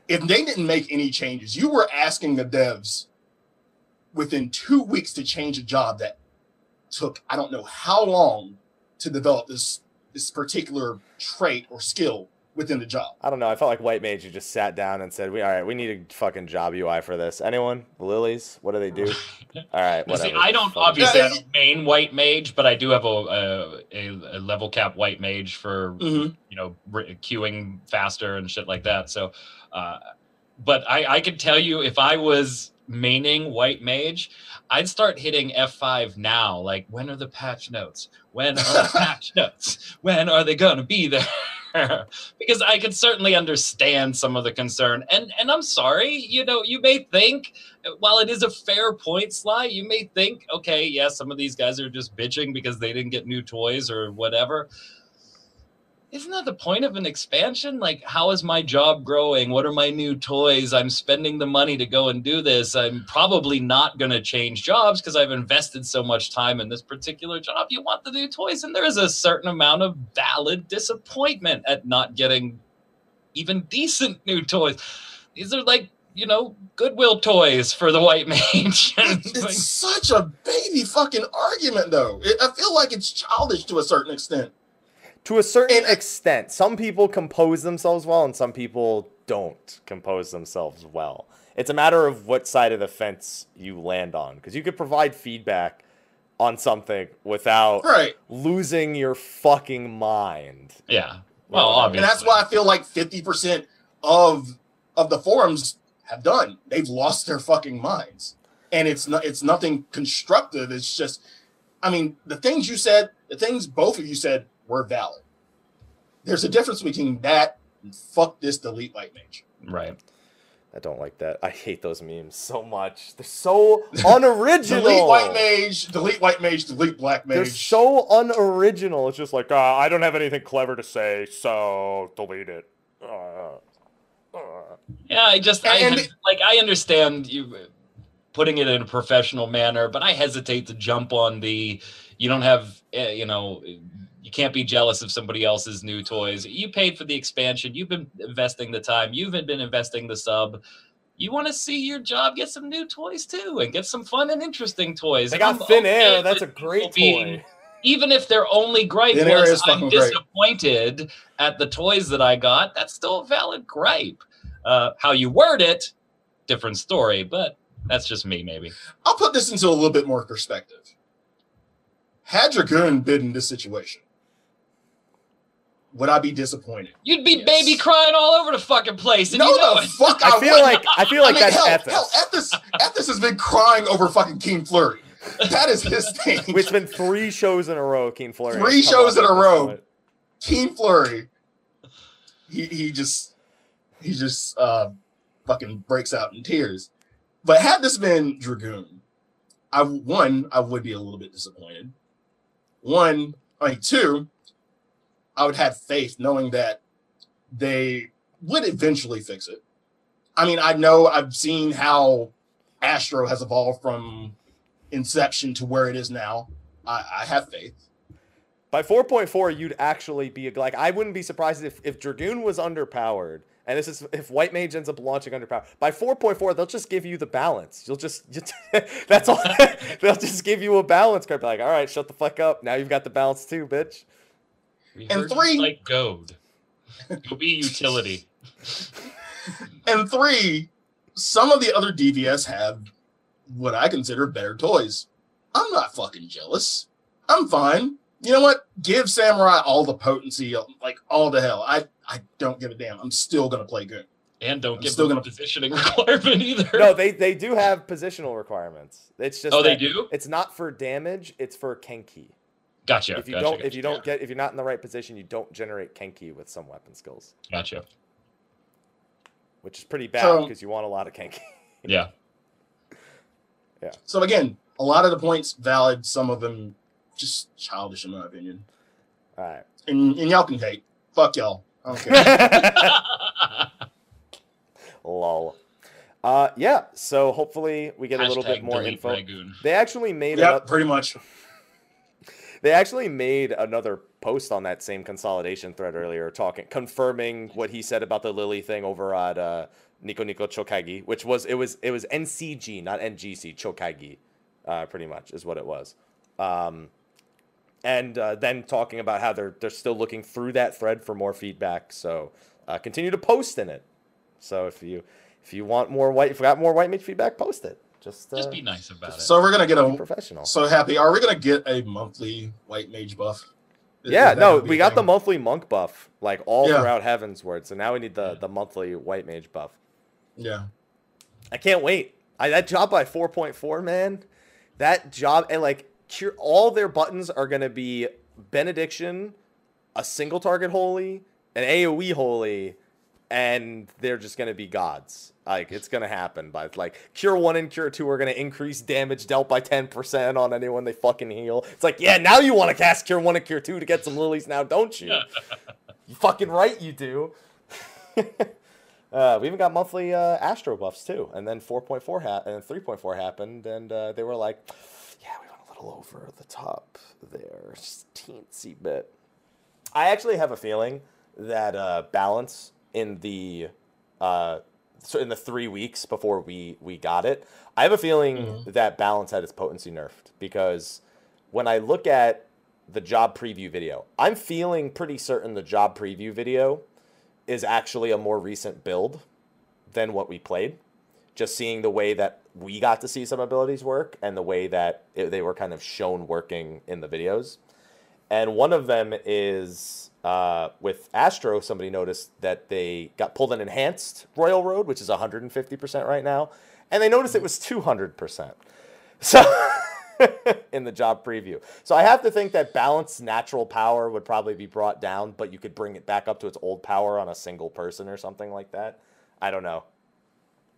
If they didn't make any changes, you were asking the devs within two weeks to change a job that took I don't know how long to develop this this particular trait or skill within the job. I don't know. I felt like White Mage just sat down and said, "We all right. We need a fucking job UI for this. Anyone? The Lilies? What do they do? <laughs> All right, Now, see. I don't Fuck it. obviously I don't main white mage, but I do have a a, a, a level cap white mage for Mhm. you know re- queuing faster and shit like that. So, uh, but I I could tell you if I was maining white mage, I'd start hitting F5 now. Like when are the patch notes? When are the <laughs> patch notes? When are they gonna be there? <laughs> because I could certainly understand some of the concern. And and I'm sorry, you know, you may think while it is a fair point, Sly, you may think, okay, yeah, some of these guys are just bitching because they didn't get new toys or whatever. Isn't that the point of an expansion? Like, how is my job growing? What are my new toys? I'm spending the money to go and do this. I'm probably not going to change jobs because I've invested so much time in this particular job. You want the new toys, and there is a certain amount of valid disappointment at not getting even decent new toys. These are like, you know, Goodwill toys for the white <laughs> mage. It's such a baby fucking argument, though. I feel like it's childish to a certain extent. To a certain And- extent, some people compose themselves well, and some people don't compose themselves well. It's a matter of what side of the fence you land on, because you could provide feedback on something without Right. losing your fucking mind. yeah. Well, obviously. And that's why I feel like 50% of of the forums have done. They've lost their fucking minds. And it's not it's nothing constructive. It's just I mean, the things you said, the things both of you said were valid. There's a difference between that and fuck this delete white mage. Right. I don't like that. I hate those memes so much. They're so <laughs> unoriginal. delete white mage, delete white mage, delete black mage. They're so unoriginal. It's just like, uh, I don't have anything clever to say, so delete it. Uh, uh. Yeah, I just I And- like I understand you putting it in a professional manner, but I hesitate to jump on the you don't have eh, you know you can't be jealous of somebody else's new toys. You paid for the expansion. You've been investing the time. You've been investing the sub. You want to see your job get some new toys too, and get some fun and interesting toys. They got I'm thin okay air. That's a great people being- toy. even if their only gripe Thin was I'm fucking great." disappointed at the toys that I got, that's still a valid gripe. Uh, how you word it, different story, but that's just me, maybe. I'll put this into a little bit more perspective. Had Dragoon been in this situation, would I be disappointed? You'd be Yes. baby crying all over the fucking place. And No, you know the it. fuck I feel wouldn't. like I feel like I mean, that's hell, Ethos. hell, Ethos, Ethos has been crying over fucking Keen Flurry. That is his <laughs> thing. It's been three shows in a row, Keen Flurry. Three come shows up in a row. point. Keen Flurry, he he just he just uh fucking breaks out in tears. But had this been Dragoon, I one I would be a little bit disappointed. One, I mean two, I would have faith knowing that they would eventually fix it. I mean, I know I've seen how Astro has evolved from inception to where it is now. I, I have faith. By 4.4, you'd actually be like, I wouldn't be surprised if, if Dragoon was underpowered, and this is if White Mage ends up launching underpowered. By 4.4, they'll just give you the balance. You'll just, <laughs> that's all. <laughs> they'll just give you a balance card. Be like, all right, shut the fuck up. Now you've got the balance too, bitch. We And three- like goad. Go be utility. <laughs> And three, some of the other DPS have what I consider better toys. I'm not fucking jealous. I'm fine. You know what? Give Samurai all the potency, like all the hell. I I don't give a damn. I'm still gonna play good. And don't I'm give still them gonna- a positioning <laughs> requirement either. No, they they do have positional requirements. It's just oh, they do? It's not for damage. It's for Kenki. Gotcha. if you gotcha, don't, gotcha, if you don't get, if you're not in the right position, you don't generate Kenki with some weapon skills, Gotcha. which is pretty bad So- because you want a lot of Kenki. <laughs> Yeah. Yeah. So again, a lot of the points valid, some of them just childish in my opinion. All right. And, and y'all can hate. Fuck y'all. I don't care. <laughs> Lol. Uh, yeah. So hopefully we get a little bit more info. Dragoon. They actually made yeah, ano- pretty much. They actually made another post on that same consolidation thread earlier, talking confirming what he said about the Lily thing over at uh, Nico Nico Chokaigi, which was it was it was NCG, not NGC Chokaigi, uh, pretty much is what it was. Um, and uh, then talking about how they're they're still looking through that thread for more feedback. So uh, continue to post in it. So if you if you want more white, if you got more white mage feedback, post it. Just uh, Just be nice about it. So we're gonna get a professional. so happy. Are we gonna get a monthly white mage buff? Is- Yeah, is no, we a got the monthly monk buff like all Yeah. throughout Heavensward. So now we need the the monthly white mage buff. Yeah. I can't wait. I, that job by 4.4, man. That job and like cure, all their buttons are gonna be benediction, a single target holy, an AOE holy, and they're just gonna be gods. Like it's gonna happen. By like cure one and cure two are gonna increase damage dealt by 10% on anyone they fucking heal. It's like, yeah, now you want to cast cure one and cure two to get some lilies now, don't you? <laughs> you fucking right you do. <laughs> Uh, we even got monthly uh, Astro buffs too, and then 4.4 ha- and 3.4 happened, and uh, they were like, "Yeah, we went a little over the top there, just teensy bit." I actually have a feeling that uh, balance in the uh, so in the three weeks before we we got it, I have a feeling Mhm. that balance had its potency nerfed because when I look at the job preview video, I'm feeling pretty certain the job preview video is actually a more recent build than what we played. Just seeing the way that we got to see some abilities work and the way that it, they were kind of shown working in the videos. And one of them is uh, with Astro, somebody noticed that they got pulled an enhanced Royal Road, which is 150% right now. And they noticed it was 200%. So <laughs> in the job preview. So I have to think that balanced natural power would probably be brought down, but you could bring it back up to its old power on a single person or something like that. I don't know.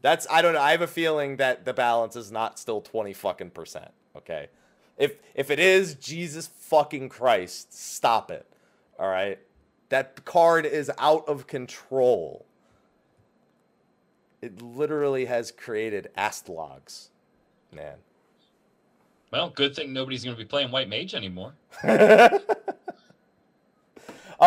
That's I don't know. I have a feeling that the balance is not still 20 fucking percent. Okay. If if it is, Jesus fucking Christ, stop it. All right. That card is out of control. It literally has created astlogs. Man. Well, good thing nobody's going to be playing White Mage anymore. <laughs> oh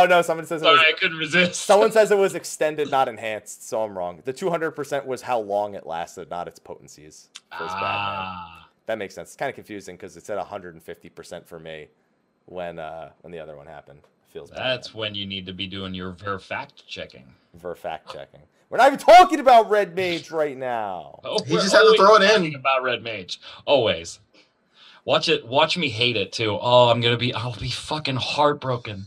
no, someone says it Sorry, was, I couldn't resist. someone says it was <laughs> extended, not enhanced, so I'm wrong. The 200% was how long it lasted, not its potencies. Batman. ah, That makes sense. It's kind of confusing because it said 150% for me when uh when the other one happened. Feels bad. that's when you need to be doing your ver fact checking. Ver fact checking. We're not even talking about Red Mage right now. <laughs> Oh, He we're just had to throw it in. About Red Mage, always. Watch it. Watch me hate it too. Oh, I'm gonna be. I'll be fucking heartbroken.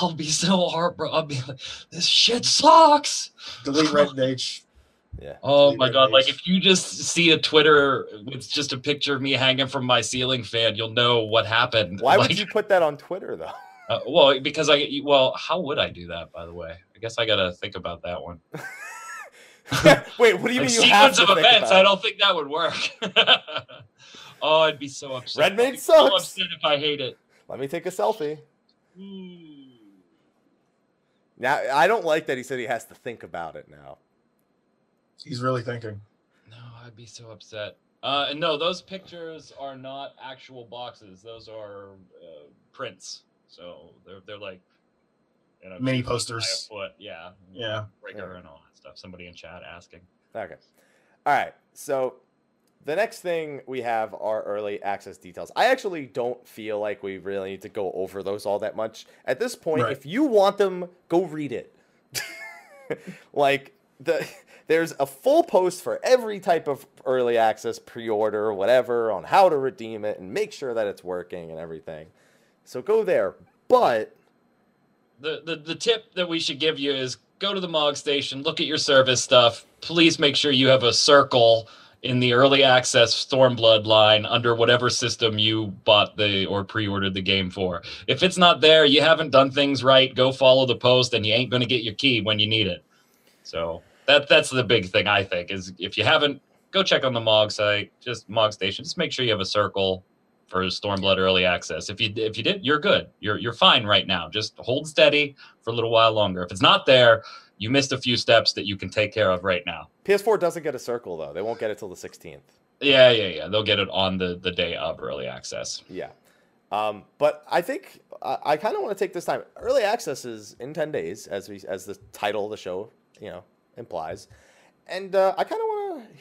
I'll be so heartbroken. I'll be like, this shit sucks. Delete red <laughs> mage. Yeah. Oh Delete my Red god! Like if you just see a Twitter with just a picture of me hanging from my ceiling fan, you'll know what happened. Why Like, would you put that on Twitter though? Uh, well, because I well, how would I do that? By the way, I guess I gotta think about that one. <laughs> Wait, what do you <laughs> Like, mean you have sequence to of think events. about I don't think that would work. <laughs> oh, I'd be so upset. Red I'd Mage be so sucks. upset if I hate it. Let me take a selfie. Ooh. Now I don't like that he said he has to think about it now. He's really thinking. No, I'd be so upset. Uh, and no, those pictures are not actual boxes. Those are uh, prints. So they're they're like you know, Mini two feet by a posters. foot. Yeah. Mm-hmm. Yeah. Rigor and all that stuff. Somebody in chat asking. Okay. All right. So the next thing we have are early access details. I actually don't feel like we really need to go over those all that much. At this point, Right. if you want them, go read it. <laughs> like the there's a full post for every type of early access pre-order whatever on how to redeem it and make sure that it's working and everything. So go there. But the, the the tip that we should give you is go to the Mog station, look at your service stuff. Please make sure you have a circle in the early access Stormblood line under whatever system you bought the or pre-ordered the game for. If it's not there, you haven't done things right. Go follow the post, and you ain't gonna get your key when you need it. So that that's the big thing I think is if you haven't, go check on the Mog site, just Mog Station. Just make sure you have a circle for Stormblood early access. If you if you did, you're good. You're you're fine right now. Just hold steady for a little while longer. If it's not there, you missed a few steps that you can take care of right now. PS4 doesn't get a circle though. They won't get it till the 16th. Yeah, yeah, yeah. They'll get it on the the day of early access. Yeah. Um, but I think I, I kind of want to take this time. Early access is in 10 days, as we as the title of the show, you know, implies. And uh, I kind of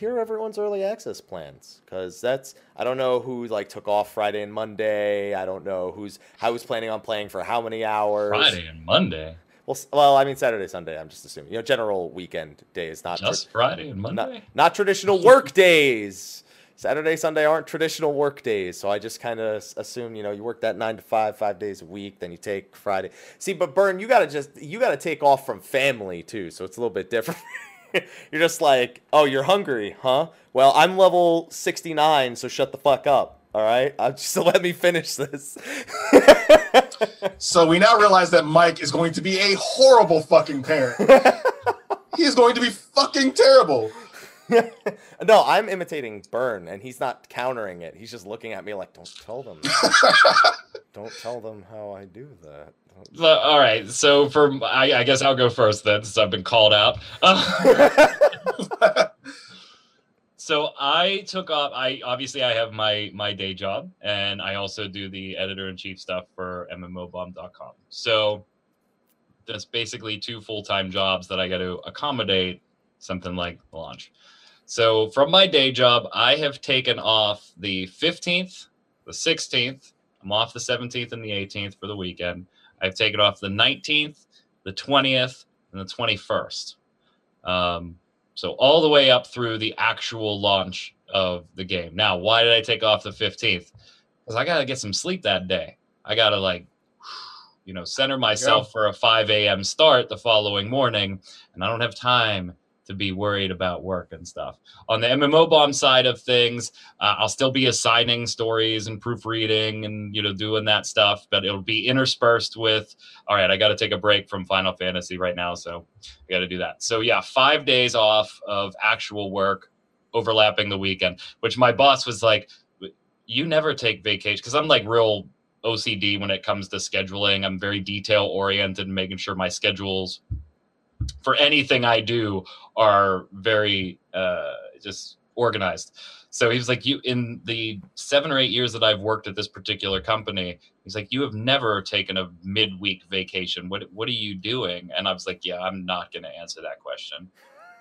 to hear everyone's early access plans because that's I don't know who like took off Friday and Monday. I don't know who's how who's planning on playing for how many hours. Friday and Monday. Well, well, I mean Saturday, Sunday. I'm just assuming. You know, general weekend days, not Just tra- Friday and Monday. not, not traditional <laughs> work days. Saturday, Sunday aren't traditional work days, so I just kind of assume you know you work that nine to five, five days a week, then you take Friday. See, but Burn, you gotta just you gotta take off from family too, so it's a little bit different. <laughs> <laughs> you're just like, oh, you're hungry, huh? Well, I'm level sixty nine, so shut the fuck up. All right, uh, <laughs> just let me finish this. So we now realize that Mike is going to be a horrible fucking parent. <laughs> he is going to be fucking terrible. <laughs> no, I'm imitating Burn, and he's not countering it. He's just looking at me like, "Don't tell them. <laughs> Don't tell them how I do that." Well, All right. So for I, I guess I'll go first then, since I've been called out. Uh, <laughs> so I took off. I obviously I have my my day job, and I also do the editor in chief stuff for MMOBomb.com. So that's basically two full time jobs that I got to accommodate something like launch. So from my day job, I have taken off the 15th, the 16th. I'm off the 17th and the 18th for the weekend. I've taken off the 19th, the 20th, and the 21st. Um, so all the way up through the actual launch of the game. Now, why did I take off the 15th? Because I got to get some sleep that day. I got to like, you know, center myself for a 5 a.m. start the following morning, and I don't have time to be worried about work and stuff. On the MMO bomb side of things, uh, I'll still be assigning stories and proofreading and you know doing that stuff, but it'll be interspersed with. All right, I got to take a break from Final Fantasy right now, so I got to do that. So yeah, five days off of actual work, overlapping the weekend. Which my boss was like, "You never take vacation," because I'm like real OCD when it comes to scheduling. I'm very detail oriented, and making sure my schedules for anything I do are very uh, just organized. So he was like, "You in the seven or eight years that I've worked at this particular company, he's like, you have never taken a midweek vacation. What what are you doing?" And I was like, "Yeah, I'm not going to answer that question.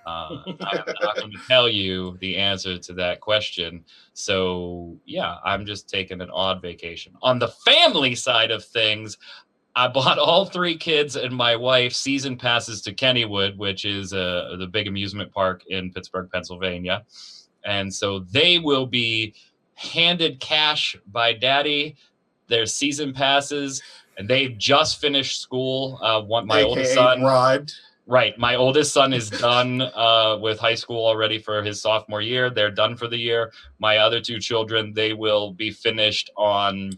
Uh, I'm not going <laughs> to tell you the answer to that question. So yeah, I'm just taking an odd vacation. On the family side of things." I bought all three kids and my wife season passes to Kennywood, which is uh, the big amusement park in Pittsburgh, Pennsylvania. And so they will be handed cash by daddy, their season passes, and they've just finished school. Uh, one, my AKA oldest son, bribed. Right. My oldest son is done uh, with high school already for his sophomore year. They're done for the year. My other two children, they will be finished on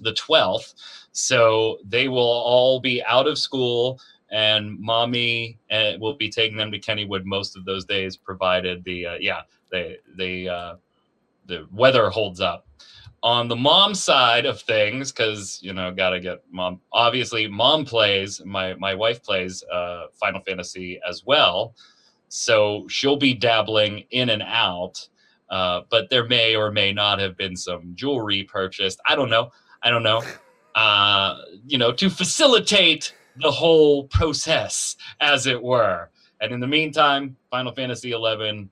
the 12th. So they will all be out of school, and mommy uh, will be taking them to Kennywood most of those days, provided the, uh, yeah, they, they, uh, the weather holds up on the mom side of things because you know gotta get mom obviously mom plays my my wife plays uh final fantasy as well so she'll be dabbling in and out uh but there may or may not have been some jewelry purchased i don't know i don't know uh you know to facilitate the whole process as it were and in the meantime final fantasy 11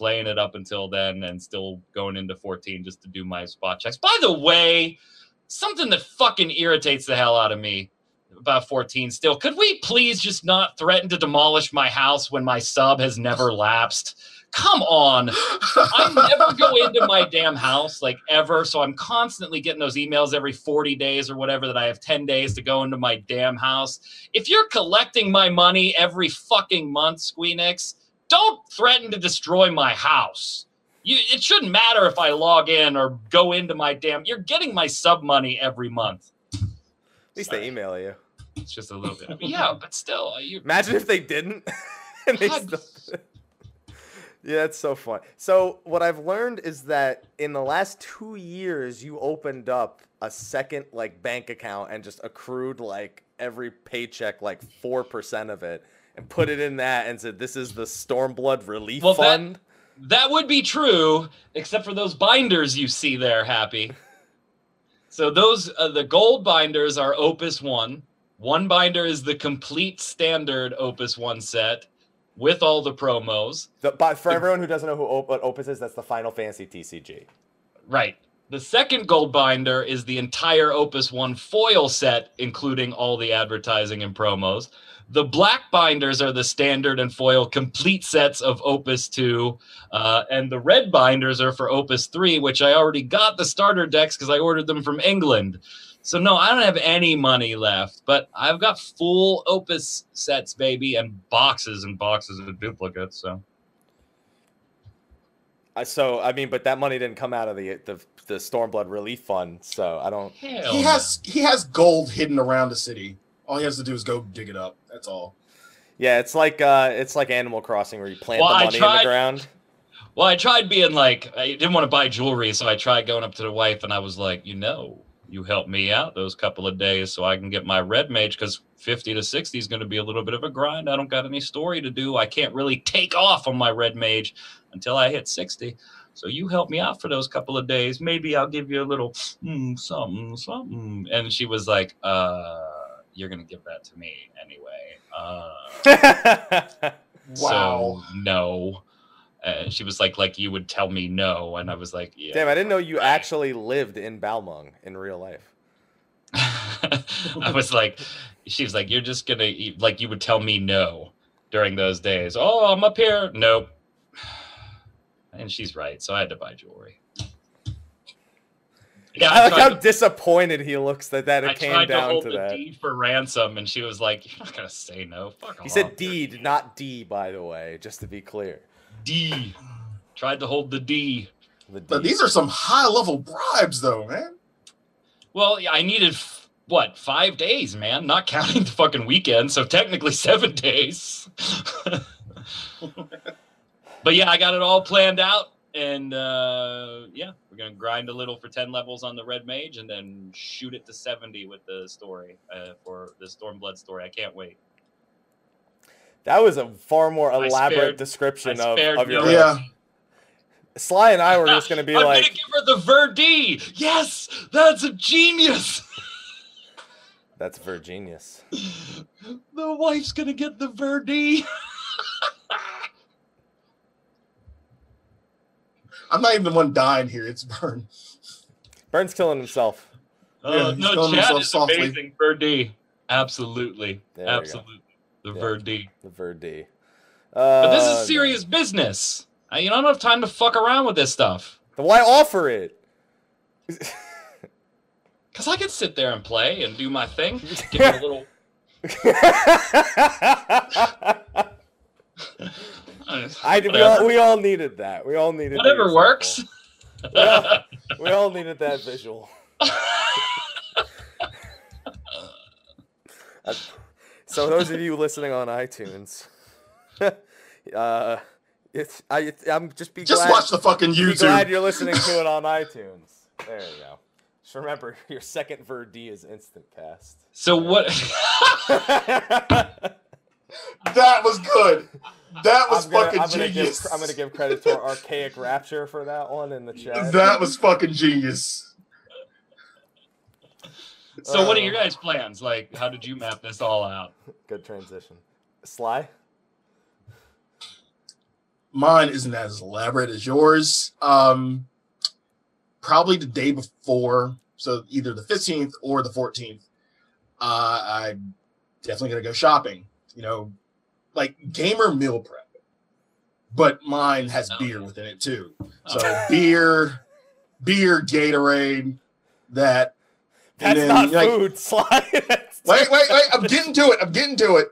playing it up until then and still going into 14 just to do my spot checks. By the way, something that fucking irritates the hell out of me about 14 still. Could we please just not threaten to demolish my house when my sub has never lapsed? Come on. I never go into my damn house like ever. So I'm constantly getting those emails every 40 days or whatever that I have 10 days to go into my damn house. If you're collecting my money every fucking month, Squeenix, don't threaten to destroy my house. You, it shouldn't matter if I log in or go into my damn. You're getting my sub money every month. At least they email you. It's just a little bit. yeah, but still, uh, you. Imagine if they didn't. <laughs> And they God. still- yeah, it's so fun. So what I've learned is that in the last two years, you opened up a second like bank account and just accrued like every paycheck, like four percent of it, and put it in that and said, "This is the Stormblood Relief Well, that- Fund." That would be true, except for those binders you see there, Happy. So those uh, the gold binders are Opus One. One binder is the complete standard Opus One set with all the promos. The, but for everyone who doesn't know who Op- what Opus is, that's the Final Fantasy TCG. Right. The second gold binder is the entire Opus One foil set, including all the advertising and promos. The black binders are the standard and foil complete sets of Opus 2. Uh, and the red binders are for Opus 3, which I already got the starter decks because I ordered them from England. So, no, I don't have any money left, but I've got full Opus sets, baby, and boxes and boxes of duplicates. So, so I mean, but that money didn't come out of the the, the Stormblood Relief Fund, so I don't. hell he no. has he has gold hidden around the city. All he has to do is go dig it up. That's all. Yeah, it's like uh, it's like Animal Crossing where you plant Well, the I money in the ground. Well, I tried being like, I didn't want to buy jewelry, so I tried going up to the wife and I was like, you know, you helped me out those couple of days so I can get my red mage because 50 to 60 is going to be a little bit of a grind. I don't got any story to do. I can't really take off on my red mage until I hit 60. So you help me out for those couple of days. Maybe I'll give you a little mm, something, something. And she was like, uh, you're to give that to me anyway. Uh, <laughs> Wow. so no. And she was like, like you would tell me no, and I was like, yeah. Damn, I didn't know you actually lived in Balmung in real life. <laughs> I was like, she was like, you're just gonna eat, like you would tell me no during those days. Oh, I'm up here. Nope. <sighs> And she's right, so I had to buy jewelry. Yeah, I like how to- disappointed he looks that that I it came tried to down hold to the that. deed for ransom, and she was like, "You're not gonna say no." Fuck He off. said deed, not D, by the way, just to be clear. D. Tried to hold the D. The But these are some high level bribes, though, man. Well, I needed what five days, man, not counting the fucking weekend. So technically <laughs> seven days. <laughs> <laughs> but yeah, I got it all planned out, and uh, yeah, we're gonna grind a little for ten levels on the red mage, and then shoot it to seventy with the story uh, for the Stormblood story. I can't wait. that was a far more elaborate spared- description of, of your. no- Yeah. Sly and I were just gonna be <laughs> I'm like, gonna give her the Verdi. Yes, that's a genius. "That's Virginius." <laughs> the wife's gonna get the Verdi. <laughs> I'm not even the one dying here. It's Burn. Burns killing himself. Oh Yeah, no, killing Chad himself is softly. amazing. Verdi, absolutely, There absolutely, the Yeah. Verdi. The Verdi. But this Uh, is serious business. I, you know, I don't have time to fuck around with this stuff. Then why offer it? <laughs> Cause I can sit there and play and do my thing. Give it a little. <laughs> <laughs> I <laughs> we all, we all needed that. We all needed whatever works. Yeah. <laughs> We all needed that visual. <laughs> Uh, so those of you listening on iTunes, uh, it's I I'm just be Just glad, watch the fucking be glad YouTube. you're listening to it on iTunes. There you go. Just remember, your second Verdi is instant cast. so what? That was good. That was I'm gonna, fucking I'm gonna genius. Give, I'm gonna give credit to Archaic Rapture for that one in the chat. That was fucking genius. so what are Uh, your guys' plans? Like, how did you map this all out? Good transition. Sly. Mine isn't as elaborate as yours. Um, probably the day before, so either the 15th or the 14th. Uh, I'm definitely gonna go shopping. You know, like gamer meal prep, but mine has Oh. beer within it too. So Oh. <laughs> beer, beer, Gatorade, that. That's then, not like, food, <laughs> Sly. That's- wait, wait, wait. I'm getting to it. I'm getting to it.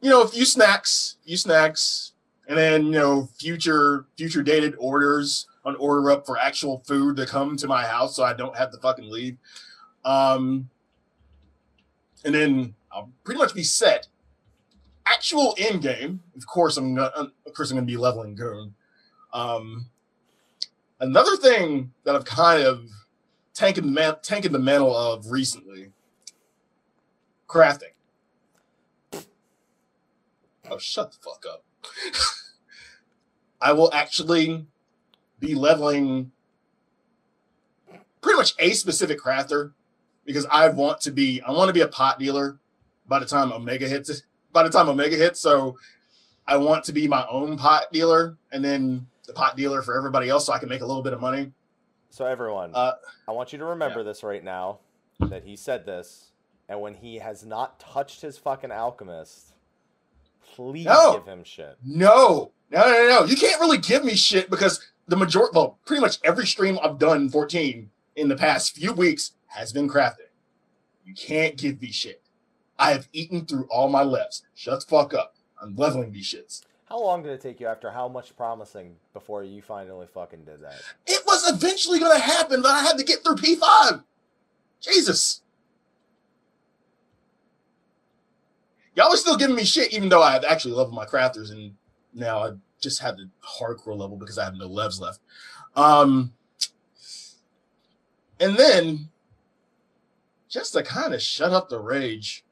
You know, a few snacks, few snacks, and then you know, future future dated orders on order up for actual food to come to my house, so I don't have to fucking leave. Um, and then I'll pretty much be set. Actual end game, of course, I'm of course I'm gonna be leveling Goon. Um, another thing that I've kind of taken the man, the mantle of recently, crafting. Oh, shut the fuck up. <laughs> I will actually be leveling pretty much a specific crafter because I want to be I want to be a pot dealer by the time Omega hits by the time Omega hits. So I want to be my own pot dealer and then the pot dealer for everybody else so I can make a little bit of money. So everyone, Uh, I want you to remember this right now that he said this, and when he has not touched his fucking alchemist, please No. give him shit. No, no, no, no. You can't really give me shit because the majority, well, pretty much every stream I've done 14 in the past few weeks has been crafting. You can't give me shit. I have eaten through all my lefts. Shut the fuck up. I'm leveling these shits. How long did it take you after how much promising before you finally fucking did that? It was eventually going to happen, but I had to get through P5. Jesus. Y'all are still giving me shit, even though I have actually leveled my crafters, and now I just have the hardcore level because I have no levs left. Um, and then, just to kind of shut up the rage,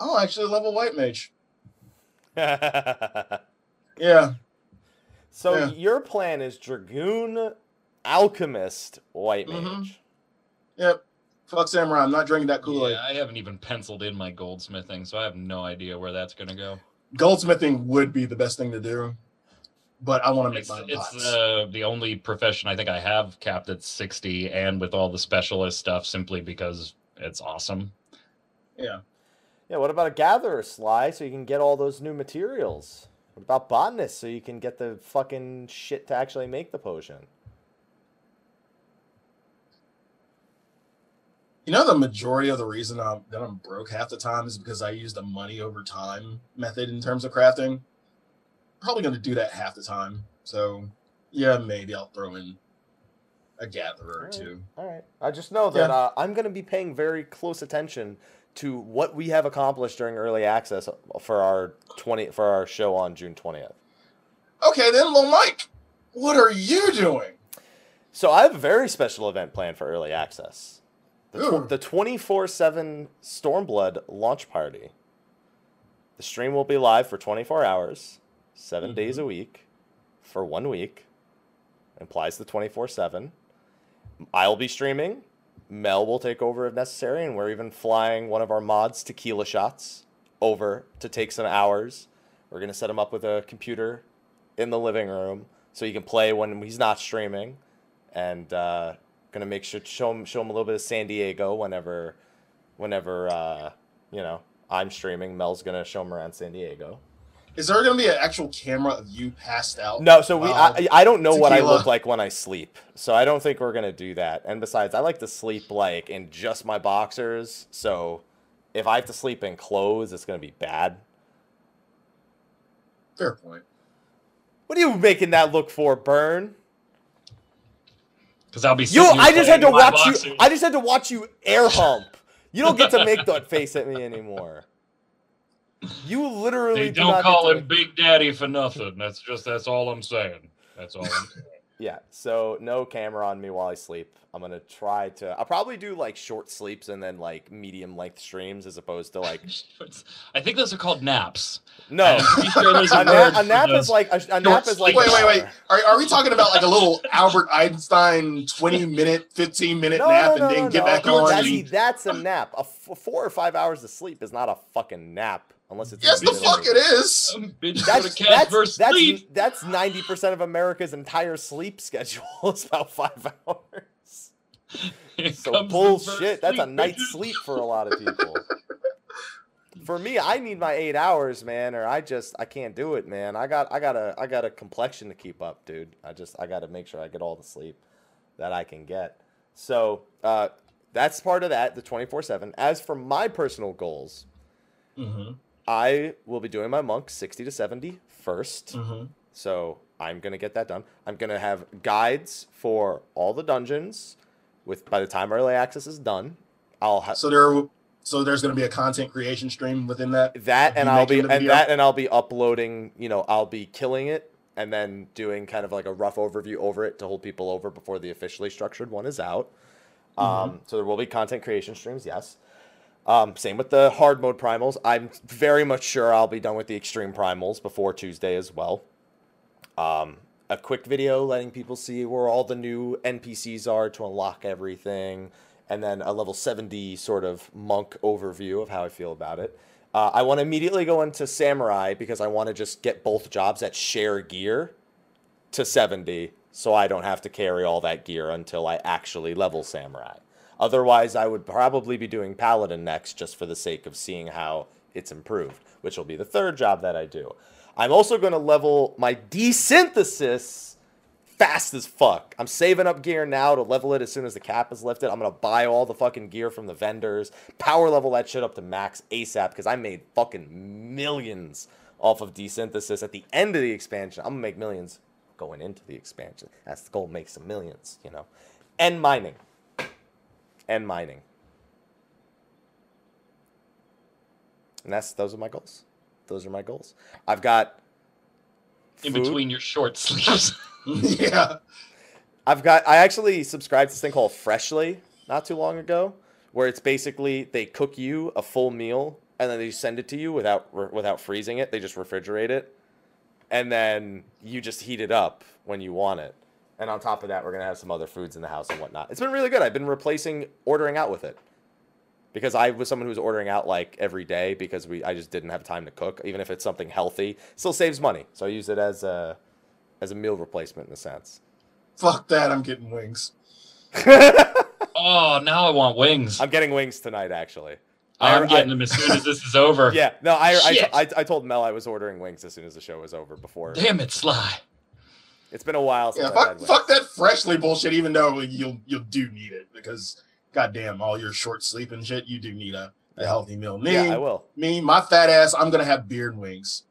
I'll actually level White Mage. <laughs> Yeah, so Yeah. your plan is Dragoon, Alchemist, White Mage. Mhm. yep. Fuck Samurai. I'm not drinking that Kool Aid. Yeah, I haven't even penciled in my goldsmithing, so I have no idea where that's gonna go. Goldsmithing would be the best thing to do, but I want to make It's, my it's pots. uh, the only profession I think I have capped at 60 and with all the specialist stuff simply because it's awesome. yeah. Yeah, what about a gatherer sly so you can get all those new materials? What about botanist so you can get the fucking shit to actually make the potion? You know, the majority of the reason I'm, that I'm broke half the time is because I use the money over time method in terms of crafting. Probably going to do that half the time. So, yeah, maybe I'll throw in a gatherer or Alright. two. All right. I just know that Yeah. uh, I'm going to be paying very close attention to what we have accomplished during early access for our 20 for our show on June 20th. Okay, then, little Mike, what are you doing? So I have a very special event planned for early access. The, the 24/7 Stormblood launch party. The stream will be live for 24 hours, 7 mm-hmm. days a week, for 1 week. Implies the 24/7. I'll be streaming. Mel will take over if necessary, and we're even flying one of our mods, Tequila Shots, over to take some hours. We're gonna set him up with a computer in the living room so he can play when he's not streaming, and uh, gonna make sure show him show him a little bit of San Diego whenever, whenever uh, you know I'm streaming. Mel's gonna show him around San Diego. Is there going to be an actual camera of you passed out? No, so we Wow. I, um, I don't know what I look like when I sleep, so I don't think we're gonna do that. And besides, I like to sleep like in just my boxers, so if I have to sleep in clothes, it's gonna be bad. Fair point. What are you making that look for, Burn? Because I'll be You, I just had to playing my watch you. I just had to watch you air hump. You don't get to make that face at me anymore. You literally They do don't not call him Big Daddy for nothing. That's just that's all I'm saying. That's all I'm saying. <laughs> Yeah, so no camera on me while I sleep. I'm gonna try to. I'll probably do like short sleeps and then like medium length streams as opposed to like <laughs> I think those are called naps. no. Sure a A, <laughs> na- a nap is like a, a nap is like Wait, wait, wait. Are, are we talking about like a little Albert Einstein 20 minute, 15 minute No, nap no, no, and then no, get no. back George on? That's, Lee. that's a nap. A f- four or five hours of sleep is not a fucking nap unless it's. Yes, the fuck it is. Bitch, go That's that's that's that's ninety percent of America's entire sleep schedule <laughs> is about five hours. Here So bullshit. first That's a sleep, night's bitches. sleep for a lot of people. <laughs> for me, I need my eight hours, man, or I just I can't do it, man. I got I got a I got a complexion to keep up, dude. I just I got to make sure I get all the sleep that I can get. So uh, that's part of that, the twenty four seven. As for my personal goals, Mhm, I will be doing my monk sixty to 70 first. mhm. So I'm gonna get that done. I'm gonna have guides for all the dungeons. With by the time early access is done, I'll have So there, So there's going to be a content creation stream within that. That and I'll be and that and I'll be uploading. You know, I'll be killing it and then doing kind of like a rough overview over it to hold people over before the officially structured one is out. Um, so there will be content creation streams, yes. Um, same with the hard mode primals. I'm very much sure I'll be done with the extreme primals before Tuesday as well. Um, a quick video letting people see where all the new NPCs are to unlock everything, and then a level 70 sort of monk overview of how I feel about it. Uh, I want to immediately go into Samurai because I want to just get both jobs that share gear to 70 so I don't have to carry all that gear until I actually level Samurai. Otherwise, I would probably be doing Paladin next just for the sake of seeing how it's improved, which will be the third job that I do. I'm also going to level my desynthesis fast as fuck. I'm saving up gear now to level it as soon as the cap is lifted. I'm going to buy all the fucking gear from the vendors, power level that shit up to max ASAP because I made fucking millions off of desynthesis at the end of the expansion. I'm going to make millions going into the expansion. That's the goal, make some millions, you know. And mining. And mining. And that's those are my goals. Those are my goals. I've got In between your short <laughs> sleeves. <laughs> yeah. I've got I actually subscribed to this thing called Freshly not too long ago, where it's basically they cook you a full meal and then they send it to you without without freezing it. They just refrigerate it, and then you just heat it up when you want it. And on top of that, we're gonna have some other foods in the house and whatnot. It's been really good. I've been replacing ordering out with it because I was someone who was ordering out like every day because we I just didn't have time to cook. Even if it's something healthy, still saves money. So I use it as a as a meal replacement in a sense. Fuck that. I'm getting wings. <laughs> oh, now I want wings. I'm getting wings tonight, actually. I'm I- getting them as soon as this is over. <laughs> Yeah, no, I, I, I, I told Mel I was ordering wings as soon as the show was over. Before Damn it, Sly. It's been a while since Yeah, I've fuck, had wings. fuck that freshly bullshit. Even though you'll you'll do need it because goddamn, all your short sleep and shit, you do need a, a healthy meal. Me, Yeah, I will. me, my fat ass, I'm gonna have beard wings.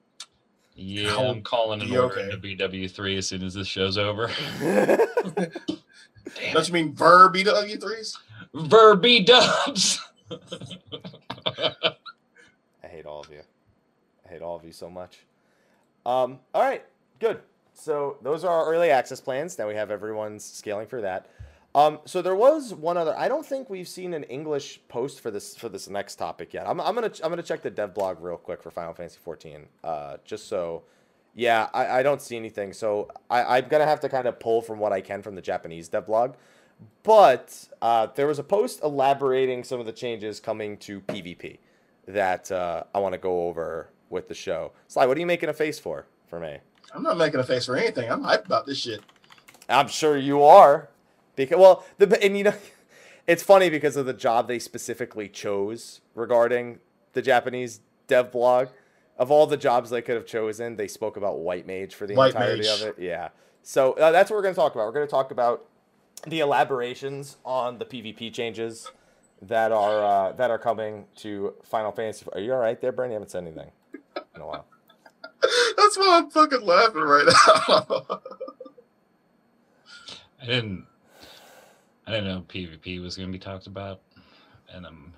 Yeah, I'm calling an be order okay. into BW3 as soon as this show's over. <laughs> Damn Don't you mean ver BW threes? Verby dubs. <laughs> I hate all of you. I hate all of you so much. Um, all right, good. So those are our early access plans. Now we have everyone's scaling for that. Um, so there was one other. I don't think we've seen an English post for this for this next topic yet. I'm, I'm gonna I'm gonna check the dev blog real quick for Final Fantasy 14, uh, just so. Yeah, I, I don't see anything. So I, I'm gonna have to kind of pull from what I can from the Japanese dev blog. But uh, there was a post elaborating some of the changes coming to PvP that uh, I want to go over with the show. Sly, what are you making a face for for me? I'm not making a face for anything. I'm hyped about this shit. I'm sure you are, because well, the and you know, <laughs> it's funny because of the job they specifically chose regarding the Japanese dev blog. Of all the jobs they could have chosen, they spoke about white mage for the White entirety mage. of it. Yeah, so uh, that's what we're going to talk about. We're going to talk about the elaborations on the PvP changes that are uh, that are coming to Final Fantasy. Are you all right there, Brandon? You haven't said anything in a while. That's why I'm fucking laughing right now. I didn't. I didn't know PvP was going to be talked about, and I'm.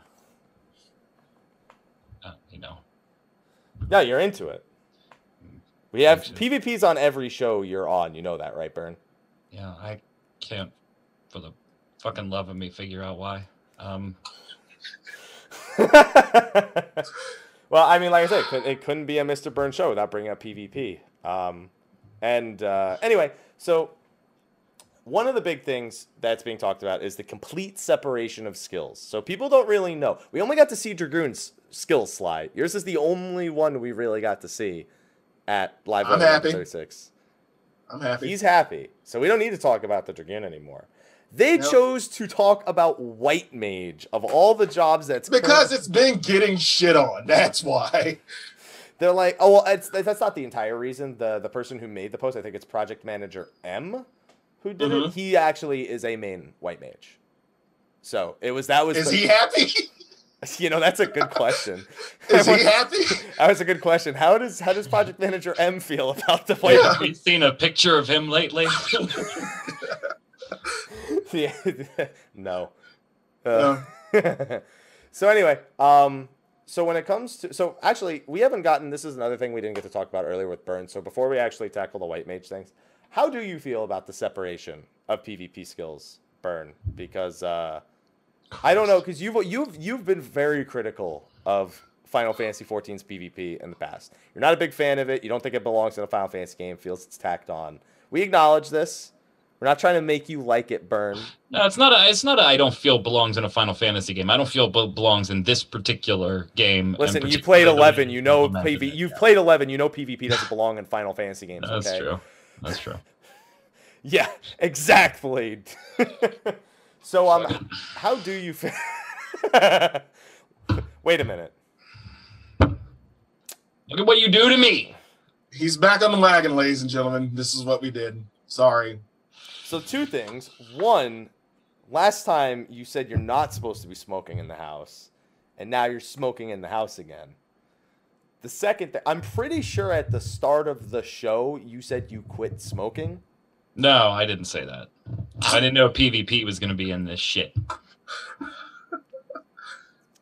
Uh, you know, No, you're into it. We have Into PvPs on every show you're on. You know that, right, Burn? yeah, I can't, for the fucking love of me, figure out why. Um, <laughs> well, I mean, like I said, it couldn't, it couldn't be a Mr. Burn show without bringing up PvP. Um, and uh, anyway, so one of the big things that's being talked about is the complete separation of skills. So people don't really know. We only got to see Dragoon's skill slide. Yours is the only one we really got to see at Live I'm happy. 36. I'm happy. He's happy. So we don't need to talk about the Dragoon anymore. They Nope. chose to talk about White Mage of all the jobs that's because current- it's been getting shit on. That's why. they're like, oh, well, it's, that's not the entire reason. The the person who made the post, I think it's Project Manager M, who did it. Mhm. He actually is a main White Mage. So it was that was Is the- he happy? <laughs> you know that's a good question. <laughs> Is <laughs> he happy? That was a good question. How does how does Project Manager M feel about the White Yeah. have you seen a picture of him lately? Yeah, <laughs> no. Uh, <laughs> So anyway, um, so when it comes to so actually we haven't gotten this is another thing we didn't get to talk about earlier with Burn. So before we actually tackle the white mage things, how do you feel about the separation of PvP skills, Burn? Because uh, I don't know, because you've you've you've been very critical of Final Fantasy XIV's PvP in the past. You're not a big fan of it. You don't think it belongs in a Final Fantasy game. Feels it's tacked on. We acknowledge this. We're not trying to make you like it, Burn. No, it's not. A, it's not. A, I don't feel belongs in a Final Fantasy game. I don't feel be- belongs in this particular game. Listen, you played eleven. You know PvP. You've yeah. played eleven. You know PvP doesn't belong in Final Fantasy games. That's okay? true. That's true. <laughs> yeah, exactly. <laughs> so, um, how do you feel? <laughs> Wait a minute. Look at what you do to me. He's back on the wagon, ladies and gentlemen. This is what we did. Sorry. So two things. One, last time you said you're not supposed to be smoking in the house, and now you're smoking in the house again. The second thing, I'm pretty sure at the start of the show you said you quit smoking. No, I didn't say that. I didn't know PvP was going to be in this shit.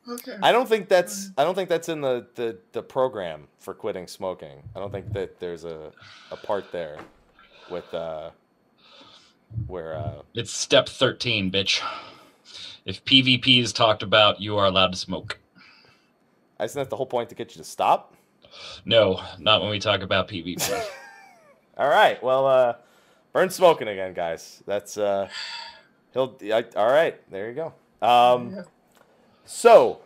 okay. I don't think that's I don't think that's in the, the the program for quitting smoking. I don't think that there's a a part there with uh where uh, it's step 13 bitch. If pvp is talked about you are allowed to smoke. Isn't that the whole point to get you to stop? No not when we talk about pvp <laughs> all right well uh burn smoking again guys. That's uh he'll I, all right there you go. Um yeah. so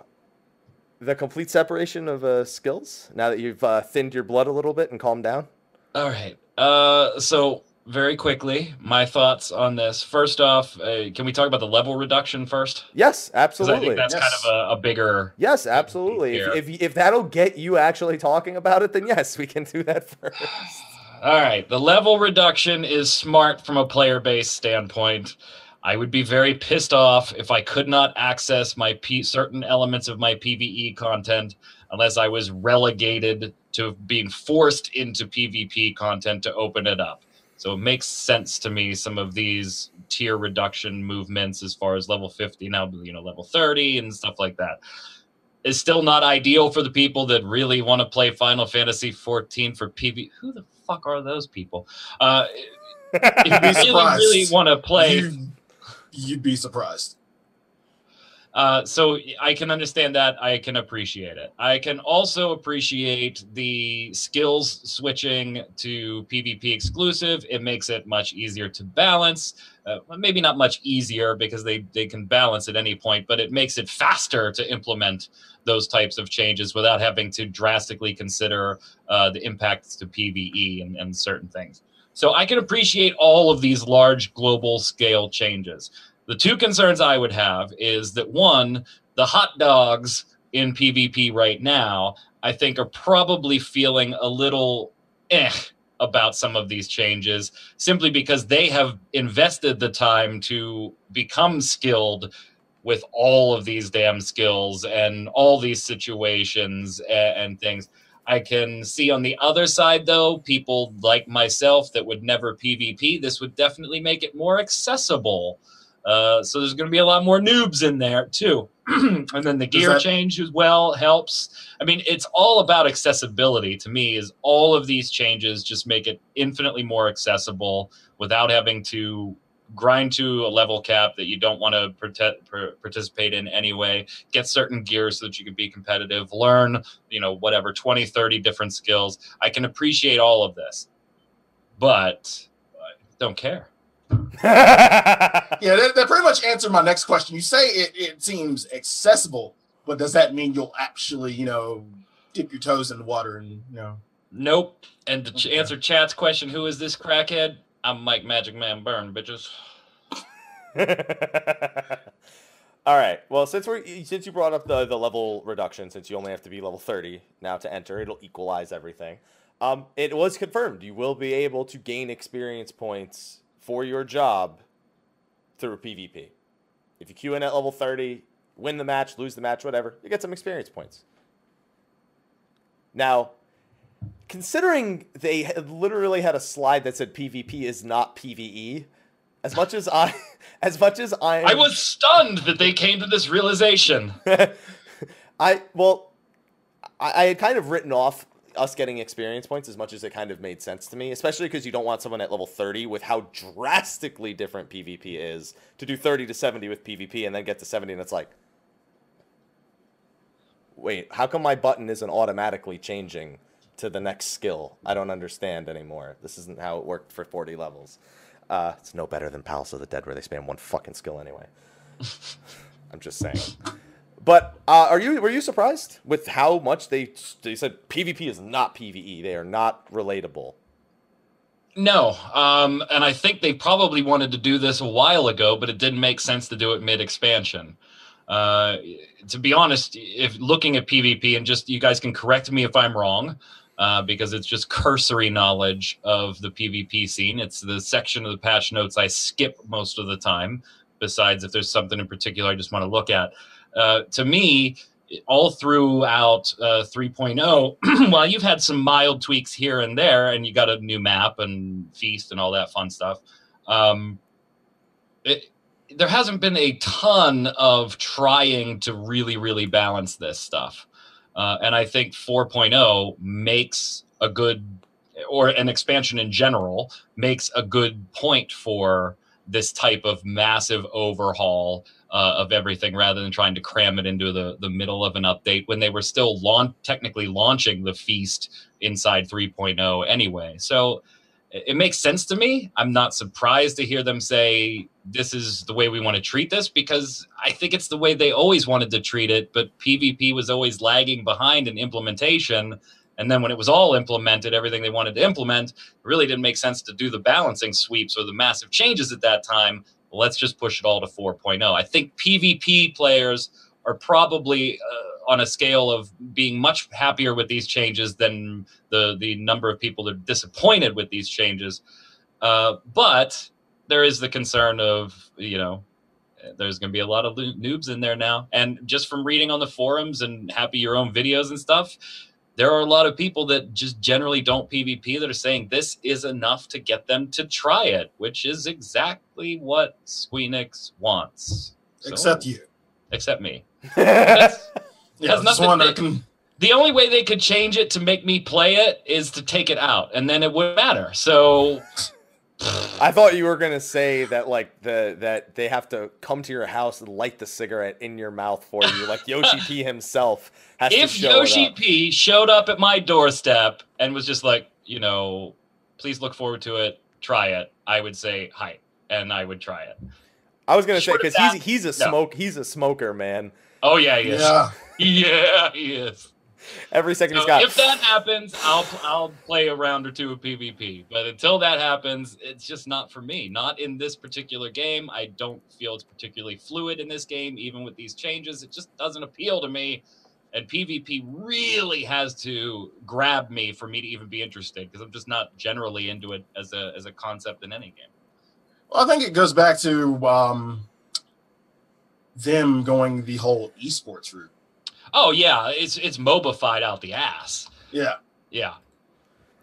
the complete separation of uh, skills now that you've uh, thinned your blood a little bit and calmed down? All right uh so very quickly, my thoughts on this. First off, uh, can we talk about the level reduction first? Yes, absolutely. I think that's yes. kind of a, a, bigger. Yes, absolutely. If, if, if that'll get you actually talking about it, then yes, we can do that first. <sighs> All right, the level reduction is smart from a player base standpoint. I would be very pissed off if I could not access my P- certain elements of my PVE content unless I was relegated to being forced into PvP content to open it up. So it makes sense to me some of these tier reduction movements as far as level 50 now, you know, level 30 and stuff like that is still not ideal for the people that really want to play Final Fantasy 14 for PV. Who the fuck are those people? Uh, <laughs> if you really, really want to play, you'd, you'd be surprised. Uh, so I can understand that. I can appreciate it. I can also appreciate the skills switching to PvP exclusive. It makes it much easier to balance. Uh, maybe not much easier because they, they can balance at any point, but it makes it faster to implement those types of changes without having to drastically consider uh, the impacts to PvE and, and certain things. So I can appreciate all of these large global scale changes. The two concerns I would have is that one, the hot dogs in PvP right now, I think are probably feeling a little eh about some of these changes simply because they have invested the time to become skilled with all of these damn skills and all these situations and, and, things. I can see on the other side, though, people like myself that would never PvP, this would definitely make it more accessible uh, so there's going to be a lot more noobs in there too. <clears throat> and then the gear that- change as well helps. I mean, it's all about accessibility to me. Is all of these changes just make it infinitely more accessible without having to grind to a level cap that you don't want to protect, participate in anyway get certain gear so that you can be competitive learn you know whatever 20 30 different skills i can appreciate all of this but I don't care <laughs> yeah, that, that, pretty much answered my next question. You say it, it seems accessible, but does that mean you'll actually, you know, dip your toes in the water and, you know? Nope. And to okay. answer Chat's question, who is this crackhead? I'm Mike Magic Man Burn, bitches. <laughs> All right. Well, since we since you brought up the the level reduction, since you only have to be level 30 now to enter, it'll equalize everything. Um, it was confirmed you will be able to gain experience points for your job through PvP. If you queue in at level 30, win the match, lose the match, whatever, you get some experience points. Now, considering they had literally had a slide that said PvP is not PvE, as much as I, <laughs> as much as I, I was stunned that they came to this realization. <laughs> I well, I, I had kind of written off us getting experience points as much as it kind of made sense to me, especially because you don't want someone at level 30 with how drastically different PvP is to do 30 to 70 with PvP and then get to 70 and it's like, wait, how come my button isn't automatically changing to the next skill? I don't understand anymore. This isn't how it worked for 40 levels. Uh, it's no better than Palace of the Dead where they spam one fucking skill anyway. <laughs> I'm just saying. But uh, are you were you surprised with how much they they said PvP is not PVE? They are not relatable. No, um, and I think they probably wanted to do this a while ago, but it didn't make sense to do it mid expansion. Uh, to be honest, if looking at PvP and just you guys can correct me if I'm wrong, uh, because it's just cursory knowledge of the PvP scene. It's the section of the patch notes I skip most of the time. Besides, if there's something in particular I just want to look at. Uh, to me, all throughout uh, 3.0, <clears throat> while you've had some mild tweaks here and there, and you got a new map and feast and all that fun stuff, um, it, there hasn't been a ton of trying to really, really balance this stuff. Uh, and I think 4.0 makes a good, or an expansion in general, makes a good point for this type of massive overhaul uh, of everything rather than trying to cram it into the, the middle of an update when they were still launch, technically launching the feast inside 3.0 anyway. So it makes sense to me. I'm not surprised to hear them say this is the way we want to treat this because I think it's the way they always wanted to treat it, but PvP was always lagging behind in implementation. And then when it was all implemented, everything they wanted to implement, really didn't make sense to do the balancing sweeps or the massive changes at that time let's just push it all to 4.0. I think PvP players are probably uh, on a scale of being much happier with these changes than the the number of people that are disappointed with these changes. Uh, but there is the concern of you know there's going to be a lot of noobs in there now, and just from reading on the forums and happy your own videos and stuff, there are a lot of people that just generally don't PvP that are saying this is enough to get them to try it, which is exactly what Squeenix wants. So, except you. Except me. <laughs> That's, yeah, that's nothing. Can... The only way they could change it to make me play it is to take it out, and then it wouldn't matter. So I thought you were gonna say that like the that they have to come to your house and light the cigarette in your mouth for you, like Yoshi P himself has if to show Yoshi P showed up at my doorstep and was just like, you know, please look forward to it, try it, I would say hi, and I would try it. I was gonna Short say because he's he's a smoke no. he's a smoker, man. Oh yeah, he is. Yeah, <laughs> yeah he is. Every second so he's got. If that happens, I'll I'll play a round or two of PvP. But until that happens, it's just not for me. Not in this particular game. I don't feel it's particularly fluid in this game, even with these changes. It just doesn't appeal to me. And PvP really has to grab me for me to even be interested because I'm just not generally into it as a as a concept in any game. Well, I think it goes back to um, them going the whole esports route Oh yeah, it's it's mobified out the ass. Yeah. Yeah.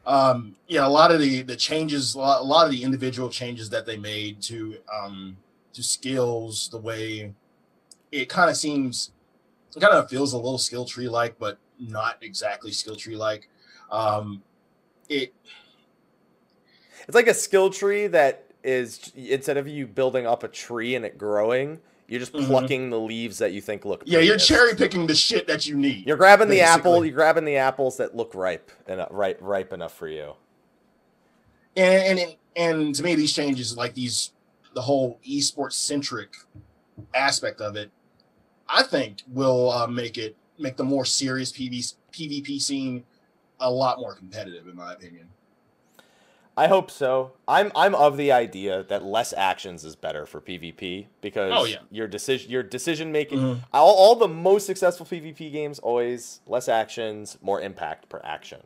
Um, yeah, a lot of the the changes, a lot, a lot of the individual changes that they made to um to skills, the way it kind of seems, it kind of feels a little skill tree like, but not exactly skill tree like. Um, it it's like a skill tree that is instead of you building up a tree and it growing, you're just mm-hmm. plucking the leaves that you think look. Yeah, you're cherry picking the shit that you need. You're grabbing basically. the apple. You're grabbing the apples that look ripe and uh, ripe ripe enough for you. And and and to me, these changes, like these, the whole esports centric aspect of it, I think will uh, make it make the more serious PV, PvP scene a lot more competitive, in my opinion. I hope so. I'm I'm of the idea that less actions is better for PvP because oh, yeah. your decision your decision making mm-hmm. all, all the most successful PvP games always less actions, more impact per action.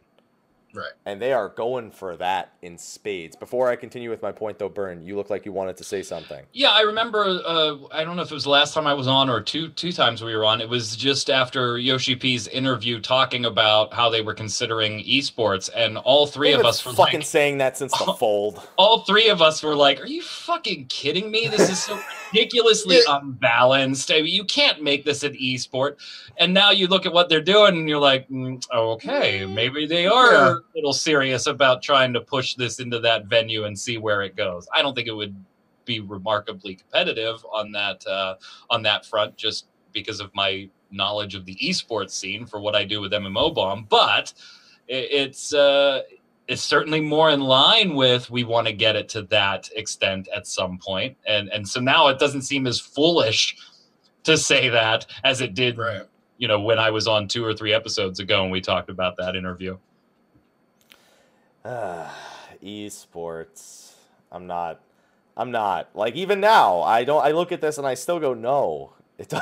Right. And they are going for that in spades. Before I continue with my point, though, Burn, you look like you wanted to say something. Yeah, I remember. Uh, I don't know if it was the last time I was on or two two times we were on. It was just after Yoshi P's interview talking about how they were considering esports, and all 3 They've of us were fucking like, saying that since the <laughs> fold. all three of us were like, "Are you fucking kidding me? This is so ridiculously unbalanced. I mean, you can't make this an esport." And now you look at what they're doing, and you're like, mm, "Okay, maybe they are Yeah. A little serious about trying to push this into that venue and see where it goes." I don't think it would be remarkably competitive on that uh, on that front, just because of my knowledge of the esports scene for what I do with MMOBomb, but it, it's. Uh, it's certainly more in line with we want to get it to that extent at some point and and so now it doesn't seem as foolish to say that as it did Right. you know when i was on two or three episodes ago and we talked about that interview <sighs> esports. I'm not. I'm not. Like even now, I don't. I look at this and I still go no. <laughs> It do-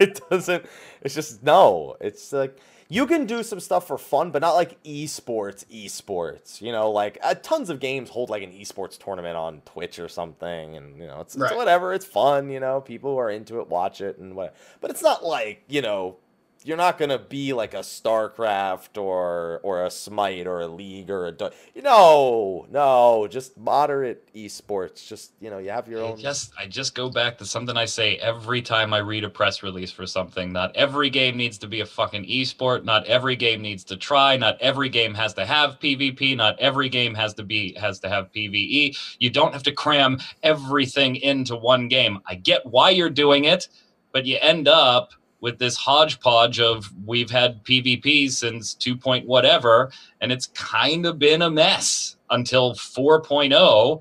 it doesn't. It's just no. It's like you can do some stuff for fun, but not like esports. Esports. You know, like uh, tons of games hold like an esports tournament on Twitch or something, and you know, it's, it's whatever. It's fun. You know, people who are into it watch it and what. But it's not like you know you're not gonna be like a StarCraft or or a Smite or a League or a Du- no no just moderate esports. Just you know you have your I own. just I just go back to something I say every time I read a press release for something. Not every game needs to be a fucking esport. Not every game needs to try. Not every game has to have PvP. Not every game has to be has to have PvE. You don't have to cram everything into one game. I get why you're doing it, but you end up with this hodgepodge of we've had PvP since 2. Point whatever, and it's kind of been a mess until 4.0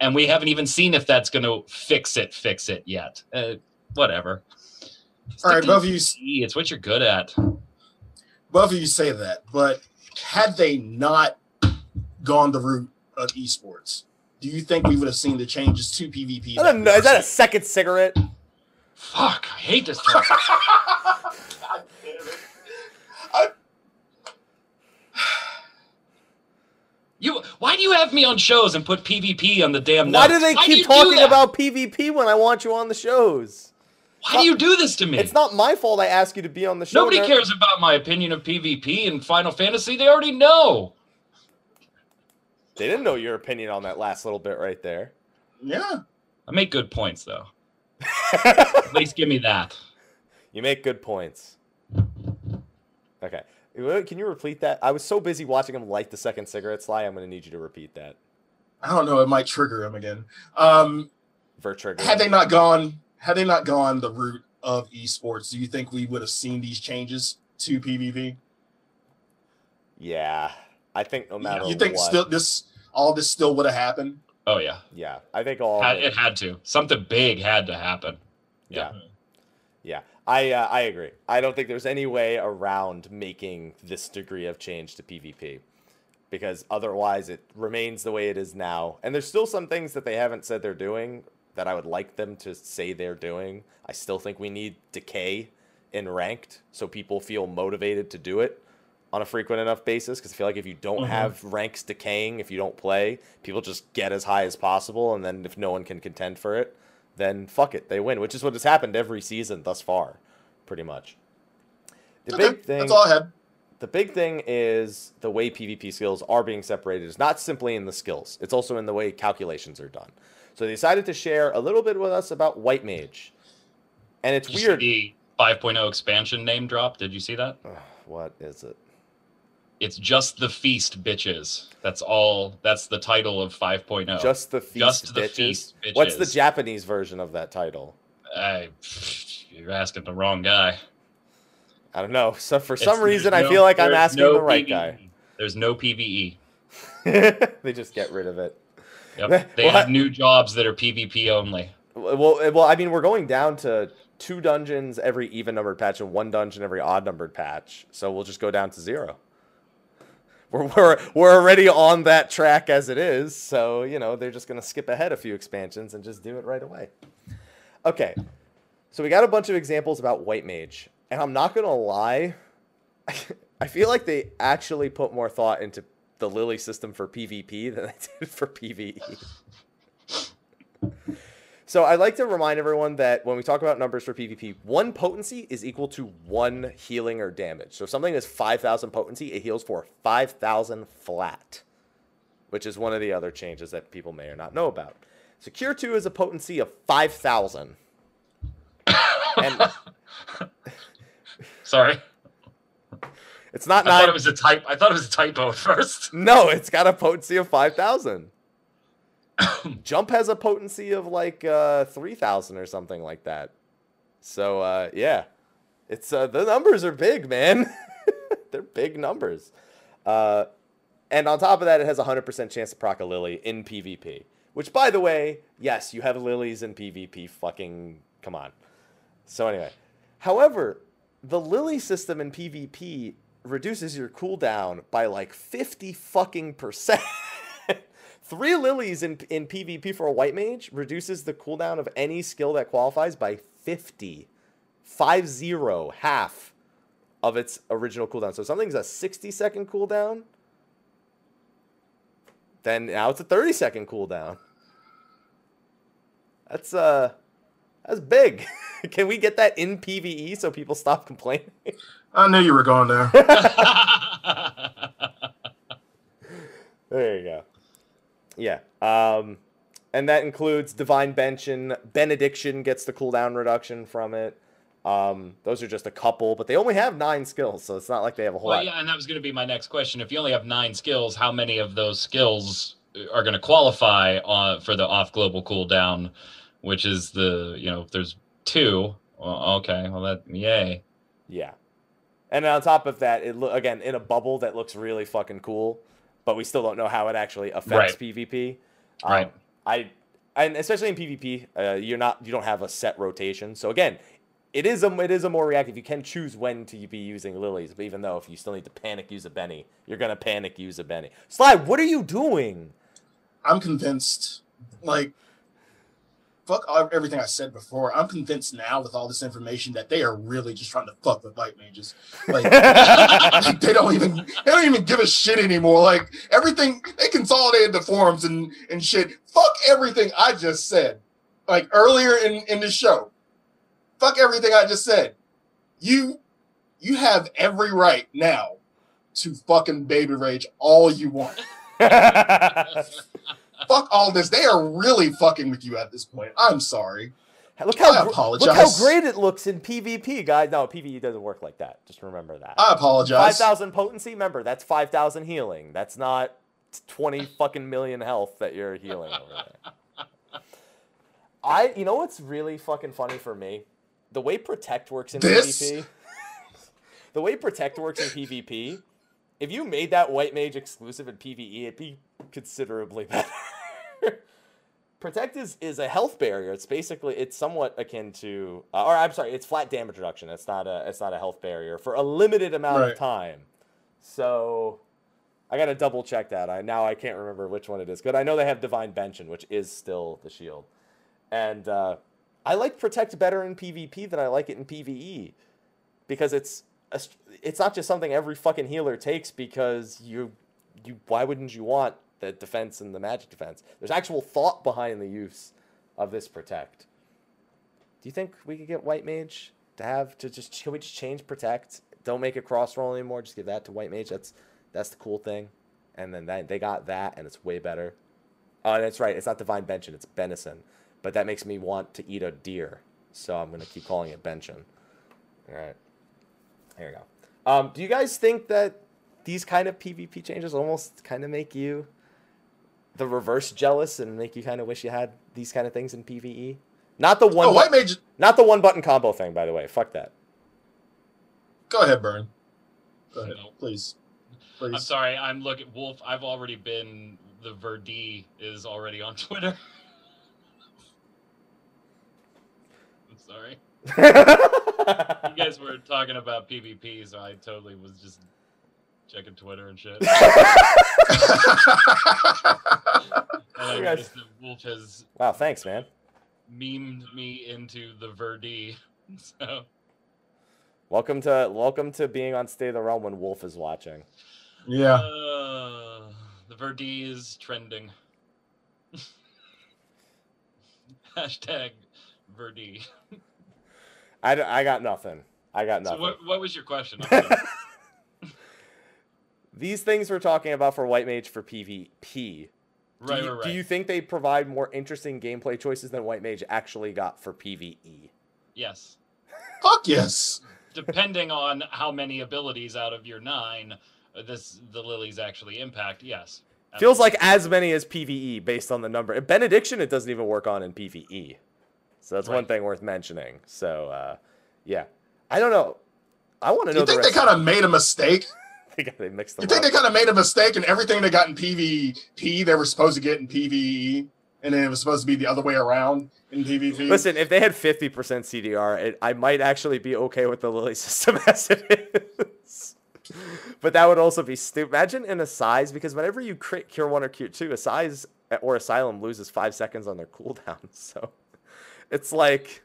and we haven't even seen if that's going to fix it fix it yet uh, whatever All right, Stick to both of you, PvE, it's what you're good at both of you say that, but had they not gone the route of esports, do you think we would have seen the changes to PvP? I don't know. Is that a second cigarette? Fuck i hate this topic. God damn it. I- you why do you have me on shows and put pvp on the damn Why do they you keep do talking about PvP when I want you on the shows? why do you do this to me It's not my fault. I ask you to be on the show. nobody They're- cares about my opinion of pvp in final fantasy they already know They didn't know your opinion on that last little bit right there. yeah. i make good points though at least give me that You make good points. Okay. Can you repeat that? I was so busy watching him light the second cigarette sly. I'm going to need you to repeat that. I don't know. It might trigger him again. Um, Vertrigger. had they not gone, had they not gone the route of esports, do you think we would have seen these changes to PvP? Yeah. I think no matter you think what. still this all this still would have happened? Oh yeah Yeah. I think all. Had- it had to something big had to happen Yeah. Yeah, I uh, I agree. I don't think there's any way around making this degree of change to PvP because otherwise it remains the way it is now. And there's still some things that they haven't said they're doing that I would like them to say they're doing. I still think we need decay in ranked so people feel motivated to do it on a frequent enough basis because I feel like if you don't Mhm. have ranks decaying, if you don't play, people just get as high as possible and then if no one can contend for it, then fuck it, they win, which is what has happened every season thus far, pretty much. The Okay, big thing That's all I had. the big thing is the way PvP skills are being separated is not simply in the skills, it's also in the way calculations are done. So they decided to share a little bit with us about White Mage. And it's Did weird. see the 5.0 expansion name drop. Did you see that? Ugh, what is it? It's just the feast, bitches. That's all. That's the title of 5.0. Just the feast Just the bitches. feast, What's the. Japanese version of that title? I, you're asking the wrong guy. I don't know. So for It's- some reason, I feel like I'm asking no the right PvE. guy. There's no PVE. <laughs> they just get rid of it. Yep. <laughs> They Well, have new jobs that are PvP only. Well, eh, well, I mean, we're going down to two dungeons every even numbered patch and one dungeon every odd numbered patch. So we'll just go down to zero. We're, we're, we're already on that track as it is. So, you know, they're just going to skip ahead a few expansions and just do it right away. Okay. So we got a bunch of examples about White Mage. And I'm not going to lie. <laughs> I feel like they actually put more thought into the Lily system for PvP than they <laughs> did for PvE. So I'd like to remind everyone that when we talk about numbers for PvP, one potency is equal to one healing or damage. So if something is 5,000 potency, it heals for 5,000 flat, which is one of the other changes that people may or not know about. So Cure 2 is a potency of 5,000. and <laughs> Sorry. it's not I thought it was a type. I thought it was a typo at first. No, it's got a potency of 5,000. <coughs> Jump has a potency of like uh, 3,000 or something like that. So, uh, yeah. It's uh, the numbers are big, man. <laughs> They're big numbers. Uh, and on top of that, it has a 100% chance to proc a Lily in PvP. Which, by the way, yes, you have lilies in PvP. Fucking come on. So, anyway. However, the Lily system in PvP reduces your cooldown by like 50 fucking percent. <laughs> Three lilies in, in PvP for a white mage reduces the cooldown of any skill that qualifies by 50. 5 0, half of its original cooldown. So if something's a 60 second cooldown, then now it's a 30 second cooldown. That's uh that's big. <laughs> Can we get that in PvE so people stop complaining? I knew you were going there. <laughs> There you go. Yeah. Um, and that includes Divine Bench Benediction gets the cooldown reduction from it. Um, those are just a couple, but they only have nine skills, so it's not like they have a whole well, lot. yeah, and that was going to be my next question. If you only have nine skills, how many of those skills are going to qualify on for the off global cooldown? Which is the you know, if there's two. Well, okay, well that yay. Yeah. And on top of that, it lo- again in a bubble that looks really fucking cool, but we still don't know how it actually affects PvP. Um, Right. I and especially in PvP, uh, you're not you don't have a set rotation. So again, it is a it is a more reactive. You can choose when to be using lilies, but even though if you still need to panic use a Benny, you're gonna panic use a Benny. Slide, what are you doing? I'm convinced, like, fuck all- everything I said before. I'm convinced now with all this information that they are really just trying to fuck with white mages. Like, like, <laughs> they don't even they don't even give a shit anymore. Like everything they consolidated the forums and and shit. Fuck everything I just said. Like earlier in in the show. Fuck everything I just said. You you have every right now to fucking baby rage all you want. <laughs> Fuck all this. They are really fucking with you at this point. I'm sorry. look how I apologize. look how great it looks in PvP, guys. No, PvE doesn't work like that. Just remember that. I apologize. 5,000 potency. Remember, that's five thousand healing. That's not twenty fucking million health that you're healing over there. I, you know what's really fucking funny for me? The way protect works in This? PvP. <laughs> the way protect works in PvP. If you made that white mage exclusive in PvE, it'd be considerably better. Protect is, is a health barrier. It's basically it's somewhat akin to, uh, or I'm sorry, it's flat damage reduction. It's not a it's not a health barrier for a limited amount Right. of time. So I gotta double check that. I now I can't remember which one it is, but I know they have divine benching, which is still the shield. And uh, I like protect better in PvP than I like it in PvE because it's a, it's not just something every fucking healer takes because you you why wouldn't you want the defense and the magic defense? There's actual thought behind the use of this protect. Do you think we could get white mage to have to just can we just change protect? Don't make it cross roll anymore. Just give that to white mage. That's that's the cool thing. And then that, they got that, and it's way better. Oh, and that's right. It's not divine benching. It's benison. But that makes me want to eat a deer, so I'm gonna keep calling it benching. All right. There we go. Um, do you guys think that these kind of PvP changes almost kind of make you the reverse jealous and make you kind of wish you had these kind of things in PvE? Not the one, Oh, bu- white mage. not the one button combo thing, by the way. Fuck that. Go ahead, Burn. Go ahead, No. please. I'm sorry. I'm looking. Wolf. I've already been. The Verdi is already on <laughs> Twitter. I'm sorry. <laughs> You guys were talking about PvP, so I totally was just checking Twitter and shit. <laughs> <laughs> And I You guys- Wolf has wow, thanks, man. memed me into the Verdi. <laughs> So Welcome to welcome to being on State of the Realm when Wolf is watching. yeah. uh, Verdi is trending. Hashtag Verdi. I, I got nothing. I got So nothing. what, what was your question? I'm sorry. These things we're talking about for White Mage for PvP. Do you, right, right. do you think they provide more interesting gameplay choices than White Mage actually got for PvE? yes. Fuck yes. Depending on how many abilities out of your nine uh, this the lilies actually impact, yes. Feels like as many as PvE based on the number. Benediction, it doesn't even work on in PvE. So that's one thing worth mentioning. So, uh, yeah. I don't know. I want to You know the think they kind of made a mistake? <laughs> they, they mixed them You think up. they kind of made a mistake and everything they got in PvP they were supposed to get in PvE, and then it was supposed to be the other way around in PvP? Listen, if they had 50% CDR, it, I might actually be okay with the Lily <laughs> system as it is. But that would also be stupid. Imagine in Assize, because whenever you crit Cure 1 or Cure 2, Assize eh, or Asylum loses 5 seconds on their cooldown. <laughs> So it's like,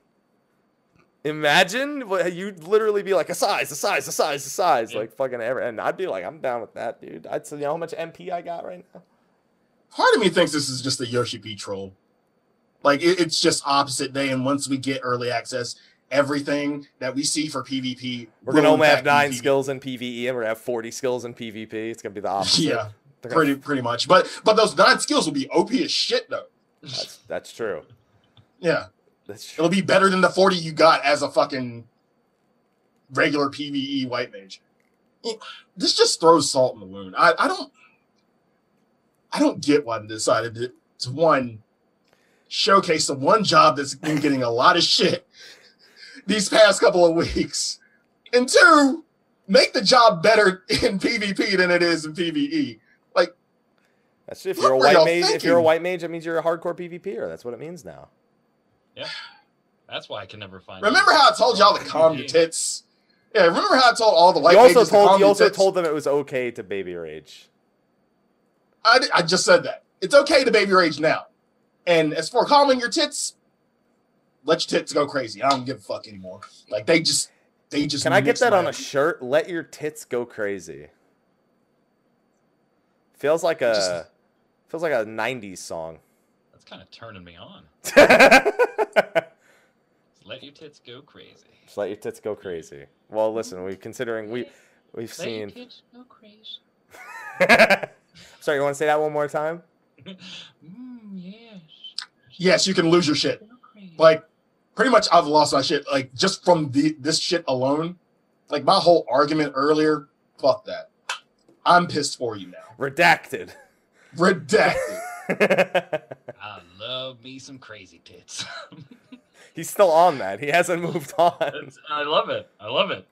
imagine what you'd literally be like, Assize, a size, Assize, a size. Yeah. Like fucking ever. And I'd be like, I'm down with that, dude. I'd say, you know how much MP I got right now? Part of me thinks this is just a Yoshi P troll. Like it, it's just opposite day, and once we get early access, everything that we see for PvP, We're going to only have 9 PvP. skills in PvE, and we're going to have 40 skills in PvP. It's going to be the opposite. Yeah, They're gonna pretty pretty much. But but those nine skills will be OP as shit though. That's, that's true. Yeah, That's true. it'll be better than the forty you got as a fucking regular PVE white mage. This just throws salt in the wound. I, I don't I don't get why they decided to, to one showcase the one job that's been getting a lot of shit these past couple of weeks, and two make the job better in PvP than it is in PvE. Like that's if you're a white mage. If you're a white mage, that means you're a hardcore PvPer. That's what it means now. That's why I can never find. Remember how I told y'all to <laughs> calm your tits? Yeah, remember how I told all the white you also mages to told calm you your also tits? told them it was okay to baby rage. I, I just said that. It's okay to baby rage now. And as for calming your tits, let your tits go crazy. I don't give a fuck anymore. Like they just they just Can I get that my- on a shirt? Let your tits go crazy. Feels like Just- a feels like a '90s song. That's kind of turning me on. <laughs> Let your tits go crazy. Just let your tits go crazy. Well, listen, we considering we we've Let your seen. tits go crazy. <laughs> Sorry, you want to say that one more time? <laughs> mm, yes. Yes, you can lose your shit. Like pretty much I've lost my shit. Like just from the this shit alone. Like my whole argument earlier, fuck that. I'm pissed for you now. Redacted. Redacted. <laughs> I love me some crazy tits. <laughs> He's still on that. He hasn't moved on. I love it. I love it.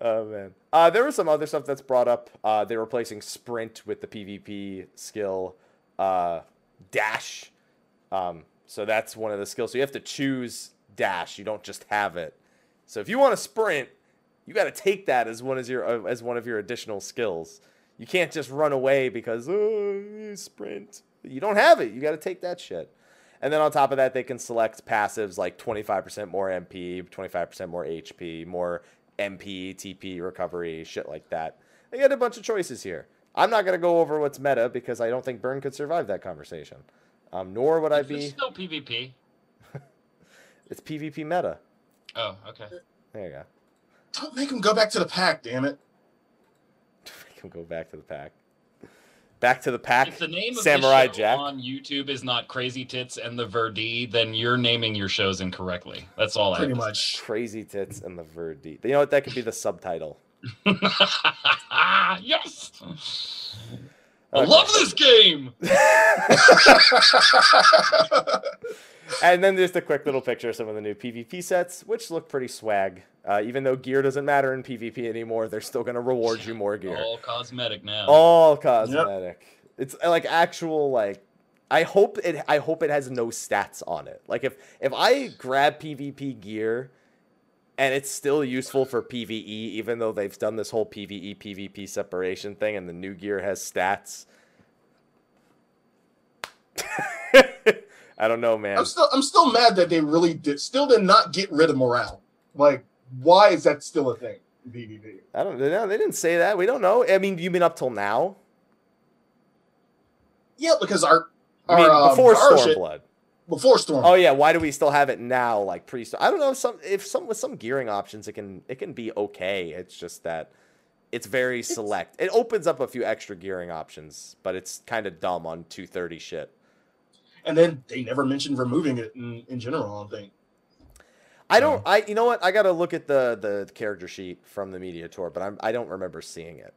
Oh man. Uh, there was some other stuff that's brought up. Uh, they're replacing sprint with the PvP skill uh, dash. Um, so that's one of the skills. So you have to choose dash. You don't just have it. So if you want to sprint, you got to take that as one as your uh, as one of your additional skills. You can't just run away because oh, sprint. You don't have it. You got to take that shit. And then on top of that, they can select passives like 25% more MP, 25% more HP, more MP, TP, recovery, shit like that. They got a bunch of choices here. I'm not going to go over what's meta because I don't think Burn could survive that conversation. Um, nor would I be. It's be. still PvP. <laughs> It's PvP meta. Oh, okay. There you go. Don't make him go back to the pack, damn it. <laughs> Make him go back to the pack. Back to the pack. If the name of Samurai the show Jack. on YouTube is not Crazy Tits and the Verdi, then you're naming your shows incorrectly. That's all Pretty I much. Crazy tits and the Verdi. You know what? That could be the subtitle. much. <laughs> yes. I love this game. <laughs> And then there's a quick little picture of some of the new PvP sets, which look pretty swag. Uh, even though gear doesn't matter in PvP anymore, they're still going to reward you more gear. All cosmetic now. All cosmetic. It's uh, like actual like. I hope it. I hope it has no stats on it. Like if if I grab PvP gear, and it's still useful for PVE, even though they've done this whole PVE PvP separation thing, and the new gear has stats. I don't know, man. I'm still I'm still mad that they really did still did not get rid of morale. Like, why is that still a thing in PvP? I don't know. They didn't say that. We don't know. I mean, you mean up till now? Yeah, because our I mean, um, before our shit- Stormblood. before Storm. Oh yeah, why do we still have it now? Like pre, I don't know. Some if some with some gearing options, it can it can be okay. It's just that it's very select. It opens up a few extra gearing options, but it's kind of dumb on 230 shit. And then they never mentioned removing it in, in general. I don't think. I don't. I you know what? I gotta look at the the character sheet from the media tour, but I'm I don't remember seeing it.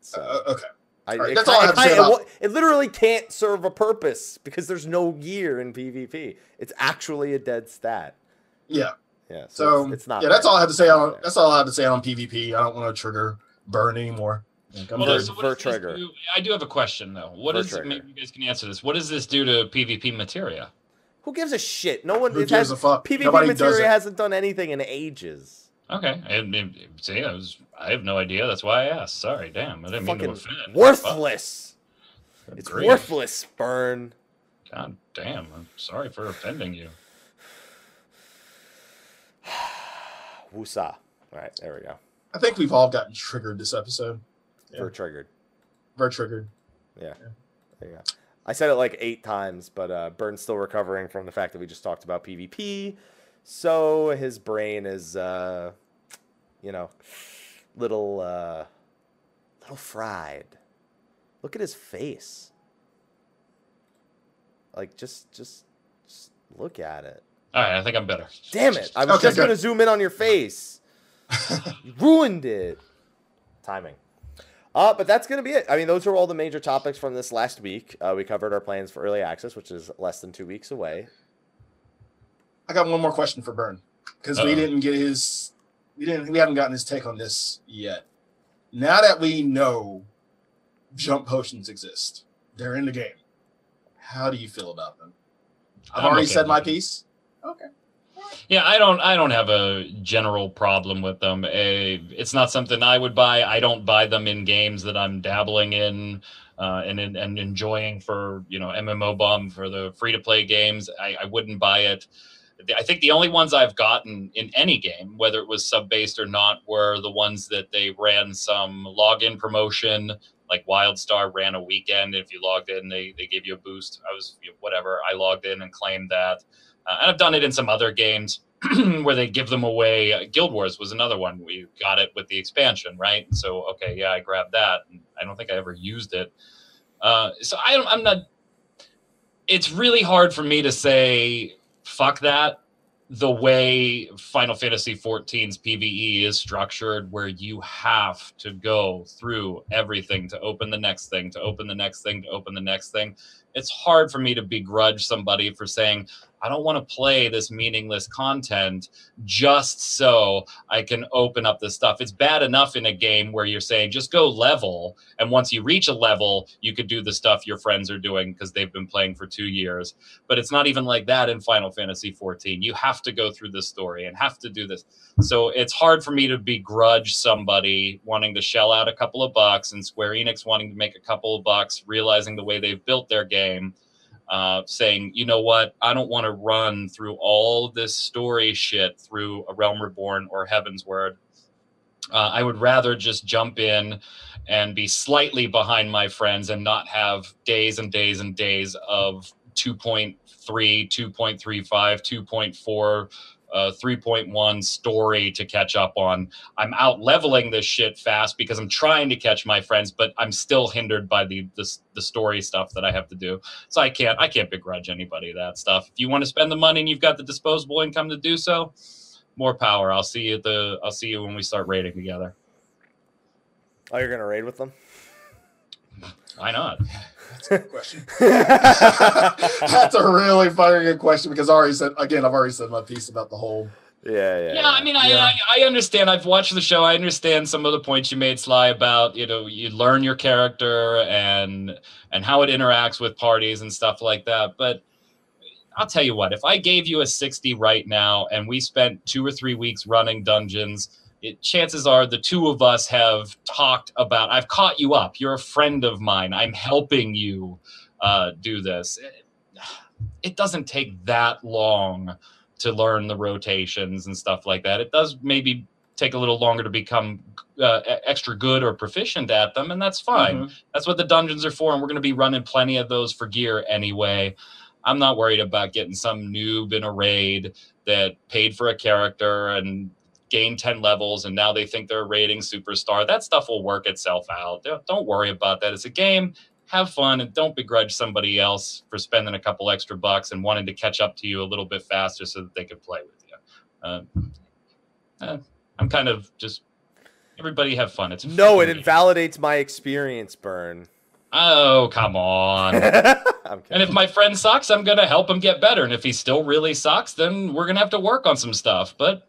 So Uh, okay. I, right, it, that's all I have to say it it literally can't serve a purpose because there's no gear in PvP. It's actually a dead stat. Yeah. Yeah. So, So it's, it's not. Yeah, that's all I have to say on. That's all I have to say on PvP. I don't want to trigger burn anymore. Like, I'm Well, very- so what Ver trigger. do- I do have a question though. What Ver is trigger. maybe you guys can answer this? What does this do to PvP materia? Who gives a shit? No one. Who gives has, a fuck? PvP Nobody Materia hasn't done anything in ages. Okay, I, I, see, I was I have no idea. That's why I asked. Sorry, damn, I didn't mean to offend. worthless. Fuck. It's Agreed. worthless. Burn. God damn, I'm sorry for offending you. <sighs> Wusa. All right, there we go. I think we've all gotten triggered this episode. Yeah. Ver triggered. Very triggered. Yeah. There you go. I said it like eight times, but uh, Burn's still recovering from the fact that we just talked about PvP. So his brain is, uh, you know, little, uh, little fried. Look at his face. Like just, just, just look at it. All right, I think I'm better. Damn it! I was Okay, just good. gonna zoom in on your face. <laughs> you ruined it. Timing. Uh, but that's gonna be it. I mean, those are all the major topics from this last week. Uh, we covered our plans for early access, which is less than two weeks away. I got one more question for Burn because we didn't get his. We didn't. We haven't gotten his take on this yet. Now that we know jump potions exist, they're in the game. How do you feel about them? I've I'm already okay said my piece. Okay. Yeah, I don't I don't have a general problem with them. Eh, It's not something I would buy. I don't buy them in games that I'm dabbling in uh, and and enjoying for you know MMOBomb for the free to play games. I, I wouldn't buy it. I think the only ones I've gotten in any game, whether it was sub based or not, were the ones that they ran some login promotion. Like WildStar ran a weekend. If you logged in, they, they gave you a boost. I was whatever. I logged in and claimed that. Uh, and I've done it in some other games <clears throat> where they give them away. Uh, Guild Wars was another one. We got it with the expansion, right? So okay, yeah, I grabbed that. I don't think I ever used it. Uh, so I I'm not. It's really hard for me to say fuck that. The way Final Fantasy XIV's PVE is structured, where you have to go through everything to open the next thing, to open the next thing, to open the next thing. It's hard for me to begrudge somebody for saying, I don't want to play this meaningless content just so I can open up this stuff. It's bad enough in a game where you're saying just go level, and once you reach a level, you could do the stuff your friends are doing because they've been playing for two years. But it's not even like that in Final Fantasy 14. You have to go through this story and have to do this. So it's hard for me to begrudge somebody wanting to shell out a couple of bucks and Square Enix wanting to make a couple of bucks, realizing the way they've built their game uh, saying, you know what, I don't want to run through all this story shit through a Realm Reborn or Heavensward. Uh, I would rather just jump in and be slightly behind my friends and not have days and days and days of 2.3, 2.35, 2.4. Uh, 3.1 story to catch up on. I'm out leveling this shit fast because I'm trying to catch my friends, but I'm still hindered by the, the the story stuff that I have to do. So I can't I can't begrudge anybody that stuff. If you want to spend the money and you've got the disposable income to do so, more power. I'll see you at the I'll see you when we start raiding together. Oh, you're gonna raid with them? Why not? That's a good question. <laughs> That's a really fucking good question because I already said again. I've already said my piece about the whole. Yeah, yeah. Yeah, I mean, I, Yeah. I I understand. I've watched the show. I understand some of the points you made, Sly, about you know you learn your character and and how it interacts with parties and stuff like that. But I'll tell you what, if I gave you a sixty right now and we spent two or three weeks running dungeons, it, chances are the two of us have talked about. I've caught you up. You're a friend of mine. I'm helping you uh, do this. It, it doesn't take that long to learn the rotations and stuff like that. It does maybe take a little longer to become uh, extra good or proficient at them, and that's fine. Mhm. That's what the dungeons are for, and we're going to be running plenty of those for gear anyway. I'm not worried about getting some noob in a raid that paid for a character and gained 10 levels and now they think they're a rating superstar. That stuff will work itself out. Don't- worry about that. It's a game. Have fun and don't begrudge somebody else for spending a couple extra bucks and wanting to catch up to you a little bit faster so that they can play with you. Uh, uh, I'm kind of just everybody have fun. It's No, it game. invalidates my experience, Burn. Oh, come on. <laughs> And if my friend sucks, I'm gonna help him get better. And if he still really sucks, then we're gonna have to work on some stuff. But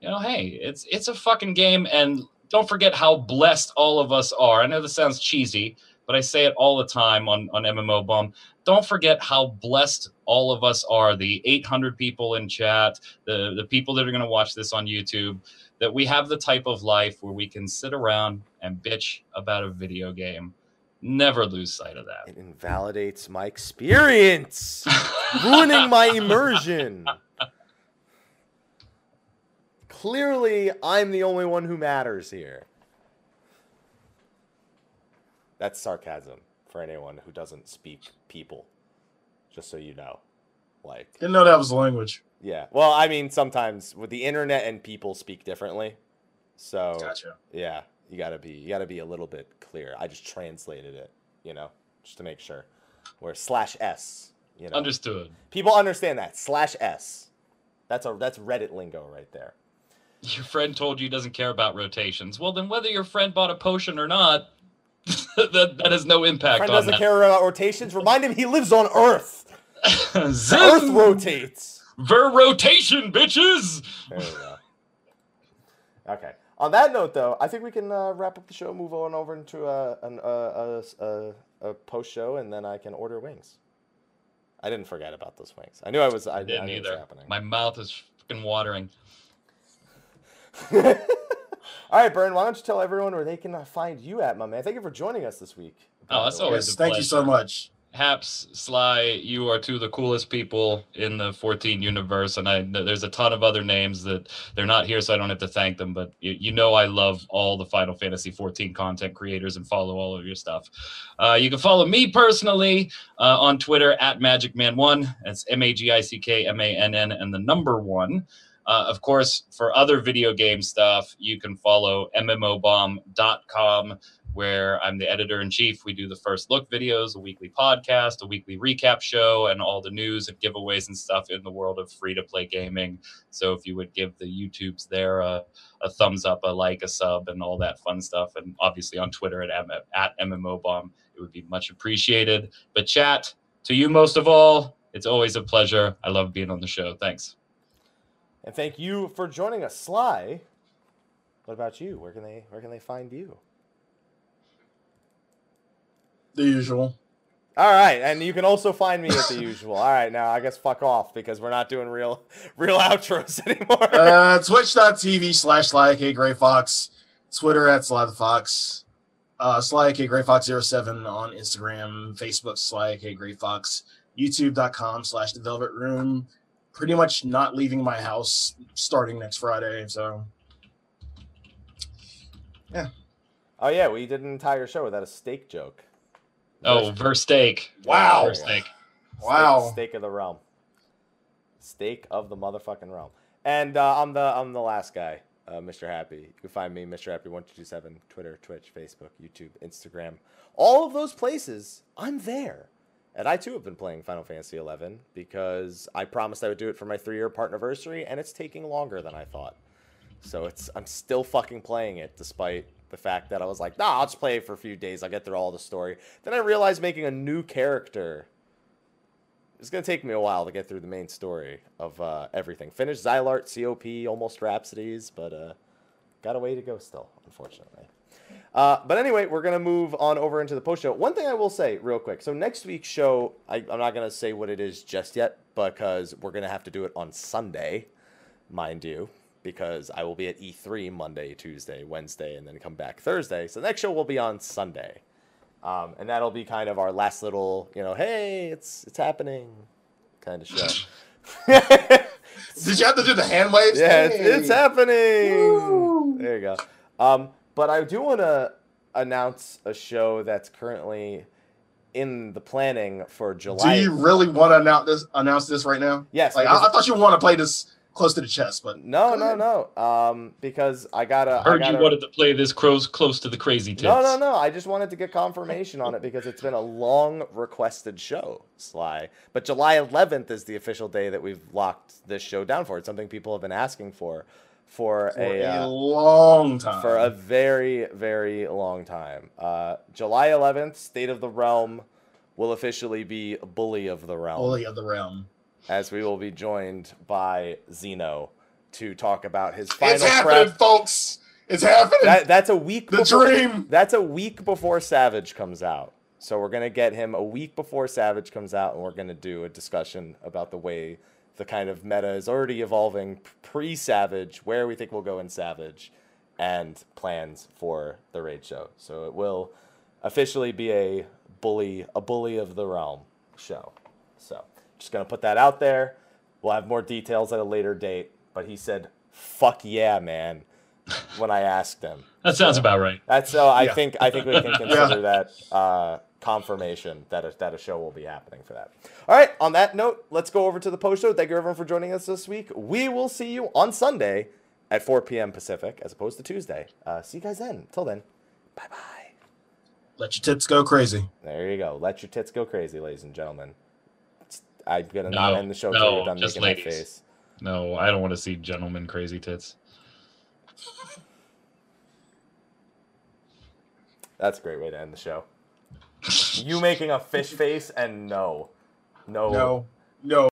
you know, hey, it's it's a fucking game, and don't forget how blessed all of us are. I know this sounds cheesy, but I say it all the time on on MMOBomb. Don't forget how blessed all of us are. The 800 people in chat, the the people that are gonna watch this on YouTube, that we have the type of life where we can sit around and bitch about a video game. Never lose sight of that. it invalidates my experience, ruining my <laughs> immersion. Clearly, I'm the only one who matters here. That's sarcasm for anyone who doesn't speak people. Just so you know. Like, Didn't know that was the language. yeah. Well, I mean, sometimes with the internet and people speak differently. So, Gotcha. yeah, you gotta be you gotta be a little bit clear. I just translated it, you know, just to make sure. Where slash s, you know, Understood. people understand that slash s. That's a that's Reddit lingo right there. Your friend told you he doesn't care about rotations. Well, then whether your friend bought a potion or not, <laughs> that, that has no impact Friend on doesn't that. care about rotations. Remind him he lives on Earth. <laughs> Earth rotates. Ver rotation, bitches. There we go. Okay. On that note, though, I think we can uh, wrap up the show, move on over into a, an, a, a, a, a post show, and then I can order wings. I didn't forget about those wings. I knew I was. I, I didn't I knew it was either. My mouth is fucking watering. <laughs> All right, Burn. Why don't you tell everyone where they can find you at, my man? Thank you for joining us this week. Oh, that's by the way. always Yes, a thank you so much. Haps, Sly, you are two of the coolest people in the 14 universe, and I there's a ton of other names that they're not here, so I don't have to thank them. But you, you know, I love all the Final Fantasy 14 content creators and follow all of your stuff. Uh, you can follow me personally uh, on Twitter at MagickMann1. That's M A G I C K M A N N and the number one. Uh, of course, for other video game stuff, you can follow mmobomb.com where I'm the editor in chief. We do the first look videos, a weekly podcast, a weekly recap show, and all the news and giveaways and stuff in the world of free to play gaming. So if you would give the YouTubes there a, a thumbs up, a like, a sub, and all that fun stuff, and obviously on Twitter at, M- at MMOBomb, it would be much appreciated. But chat, to you most of all, it's always a pleasure. I love being on the show. Thanks. And thank you for joining us, Sly. What about you? Where can they Where can they find you? The usual. All right, and you can also find me at the usual. All right, now I guess fuck off because we're not doing real real outros <laughs> anymore. Uh, Twitch.tv slash Sly K Gray Fox. Twitter at Sly the Fox. Uh, Sly K Gray Fox 07 on Instagram. Facebook Sly K Gray Fox. YouTube.com slash The Velvet Room. Pretty much not leaving my house starting next Friday. So yeah. oh yeah, we did an entire show without a steak joke. Oh, Versteak. Wow. Versteak. Steak- Wow. Steak of the realm. Steak of the motherfucking realm. And uh, I'm the I'm the last guy, uh, Mr. Happy. You can find me, Mr. Happy one two two seven, Twitter, Twitch, Facebook, YouTube, Instagram, all of those places. I'm there. And I too have been playing Final Fantasy XI because I promised I would do it for my three year part anniversary, and it's taking longer than I thought. So it's I'm still fucking playing it despite the fact that I was like, nah, I'll just play it for a few days. I'll get through all the story. Then I realized making a new character is gonna take me a while to get through the main story of uh, everything. Finished Zilart, COP, almost Rhapsodies, but uh, got a way to go still, unfortunately. Uh, but anyway, we're gonna move on over into the post show. One thing I will say real quick. So next week's show, I, I'm not gonna say what it is just yet because we're gonna have to do it on Sunday, mind you, because I will be at E3 Monday, Tuesday, Wednesday, and then come back Thursday. So the next show will be on Sunday. Um, and that'll be kind of our last little, you know, hey, it's it's happening, kind of show. <laughs> <laughs> Did you have to do the hand waves? Yeah, it's, it's happening. Woo. There you go. Um, but I do want to announce a show that's currently in the planning for July. Do you really want to announce this? Announce this right now? yes. Like I, I thought you want to play this close to the chest, but no, no, no. Um, because I gotta. I Heard gotta, you wanted to play this close close to the crazy tits. No, no, no. I just wanted to get confirmation on it because it's been a long requested show, Sly. But July 11th is the official day that we've locked this show down for. It's something people have been asking for for, for a, a uh, long time. for a very, very long time. Uh, July 11th, State of the Realm will officially be Bully of the Realm, Bully of the realm. as we will be joined by Xeno to talk about his final It's happening, prep. folks. It's happening. That, that's a week the before, dream. That's a week before Savage comes out. So we're gonna get him a week before Savage comes out, and we're gonna do a discussion about the way the kind of meta is already evolving pre-Savage, where we think we'll go in Savage, and plans for the raid show. So it will officially be a bully, a bully of the realm show. So just gonna put that out there. We'll have more details at a later date. But he said, "Fuck yeah, man," when I asked him. That sounds about right. That's so. I Yeah. think I think we can <laughs> consider that uh, confirmation that a, that a show will be happening for that. All right. On that note, let's go over to the post show. Thank you everyone for joining us this week. We will see you on Sunday at 4 p.m. Pacific, as opposed to Tuesday. Uh, see you guys then. Till then, bye bye. Let your tits go crazy. There you go. Let your tits go crazy, ladies and gentlemen. I'm gonna No, not end the show until no, you're done just making ladies. face. No, I don't want to see gentlemen crazy tits. That's a great way to end the show. You making a fish face and no, no, No, no.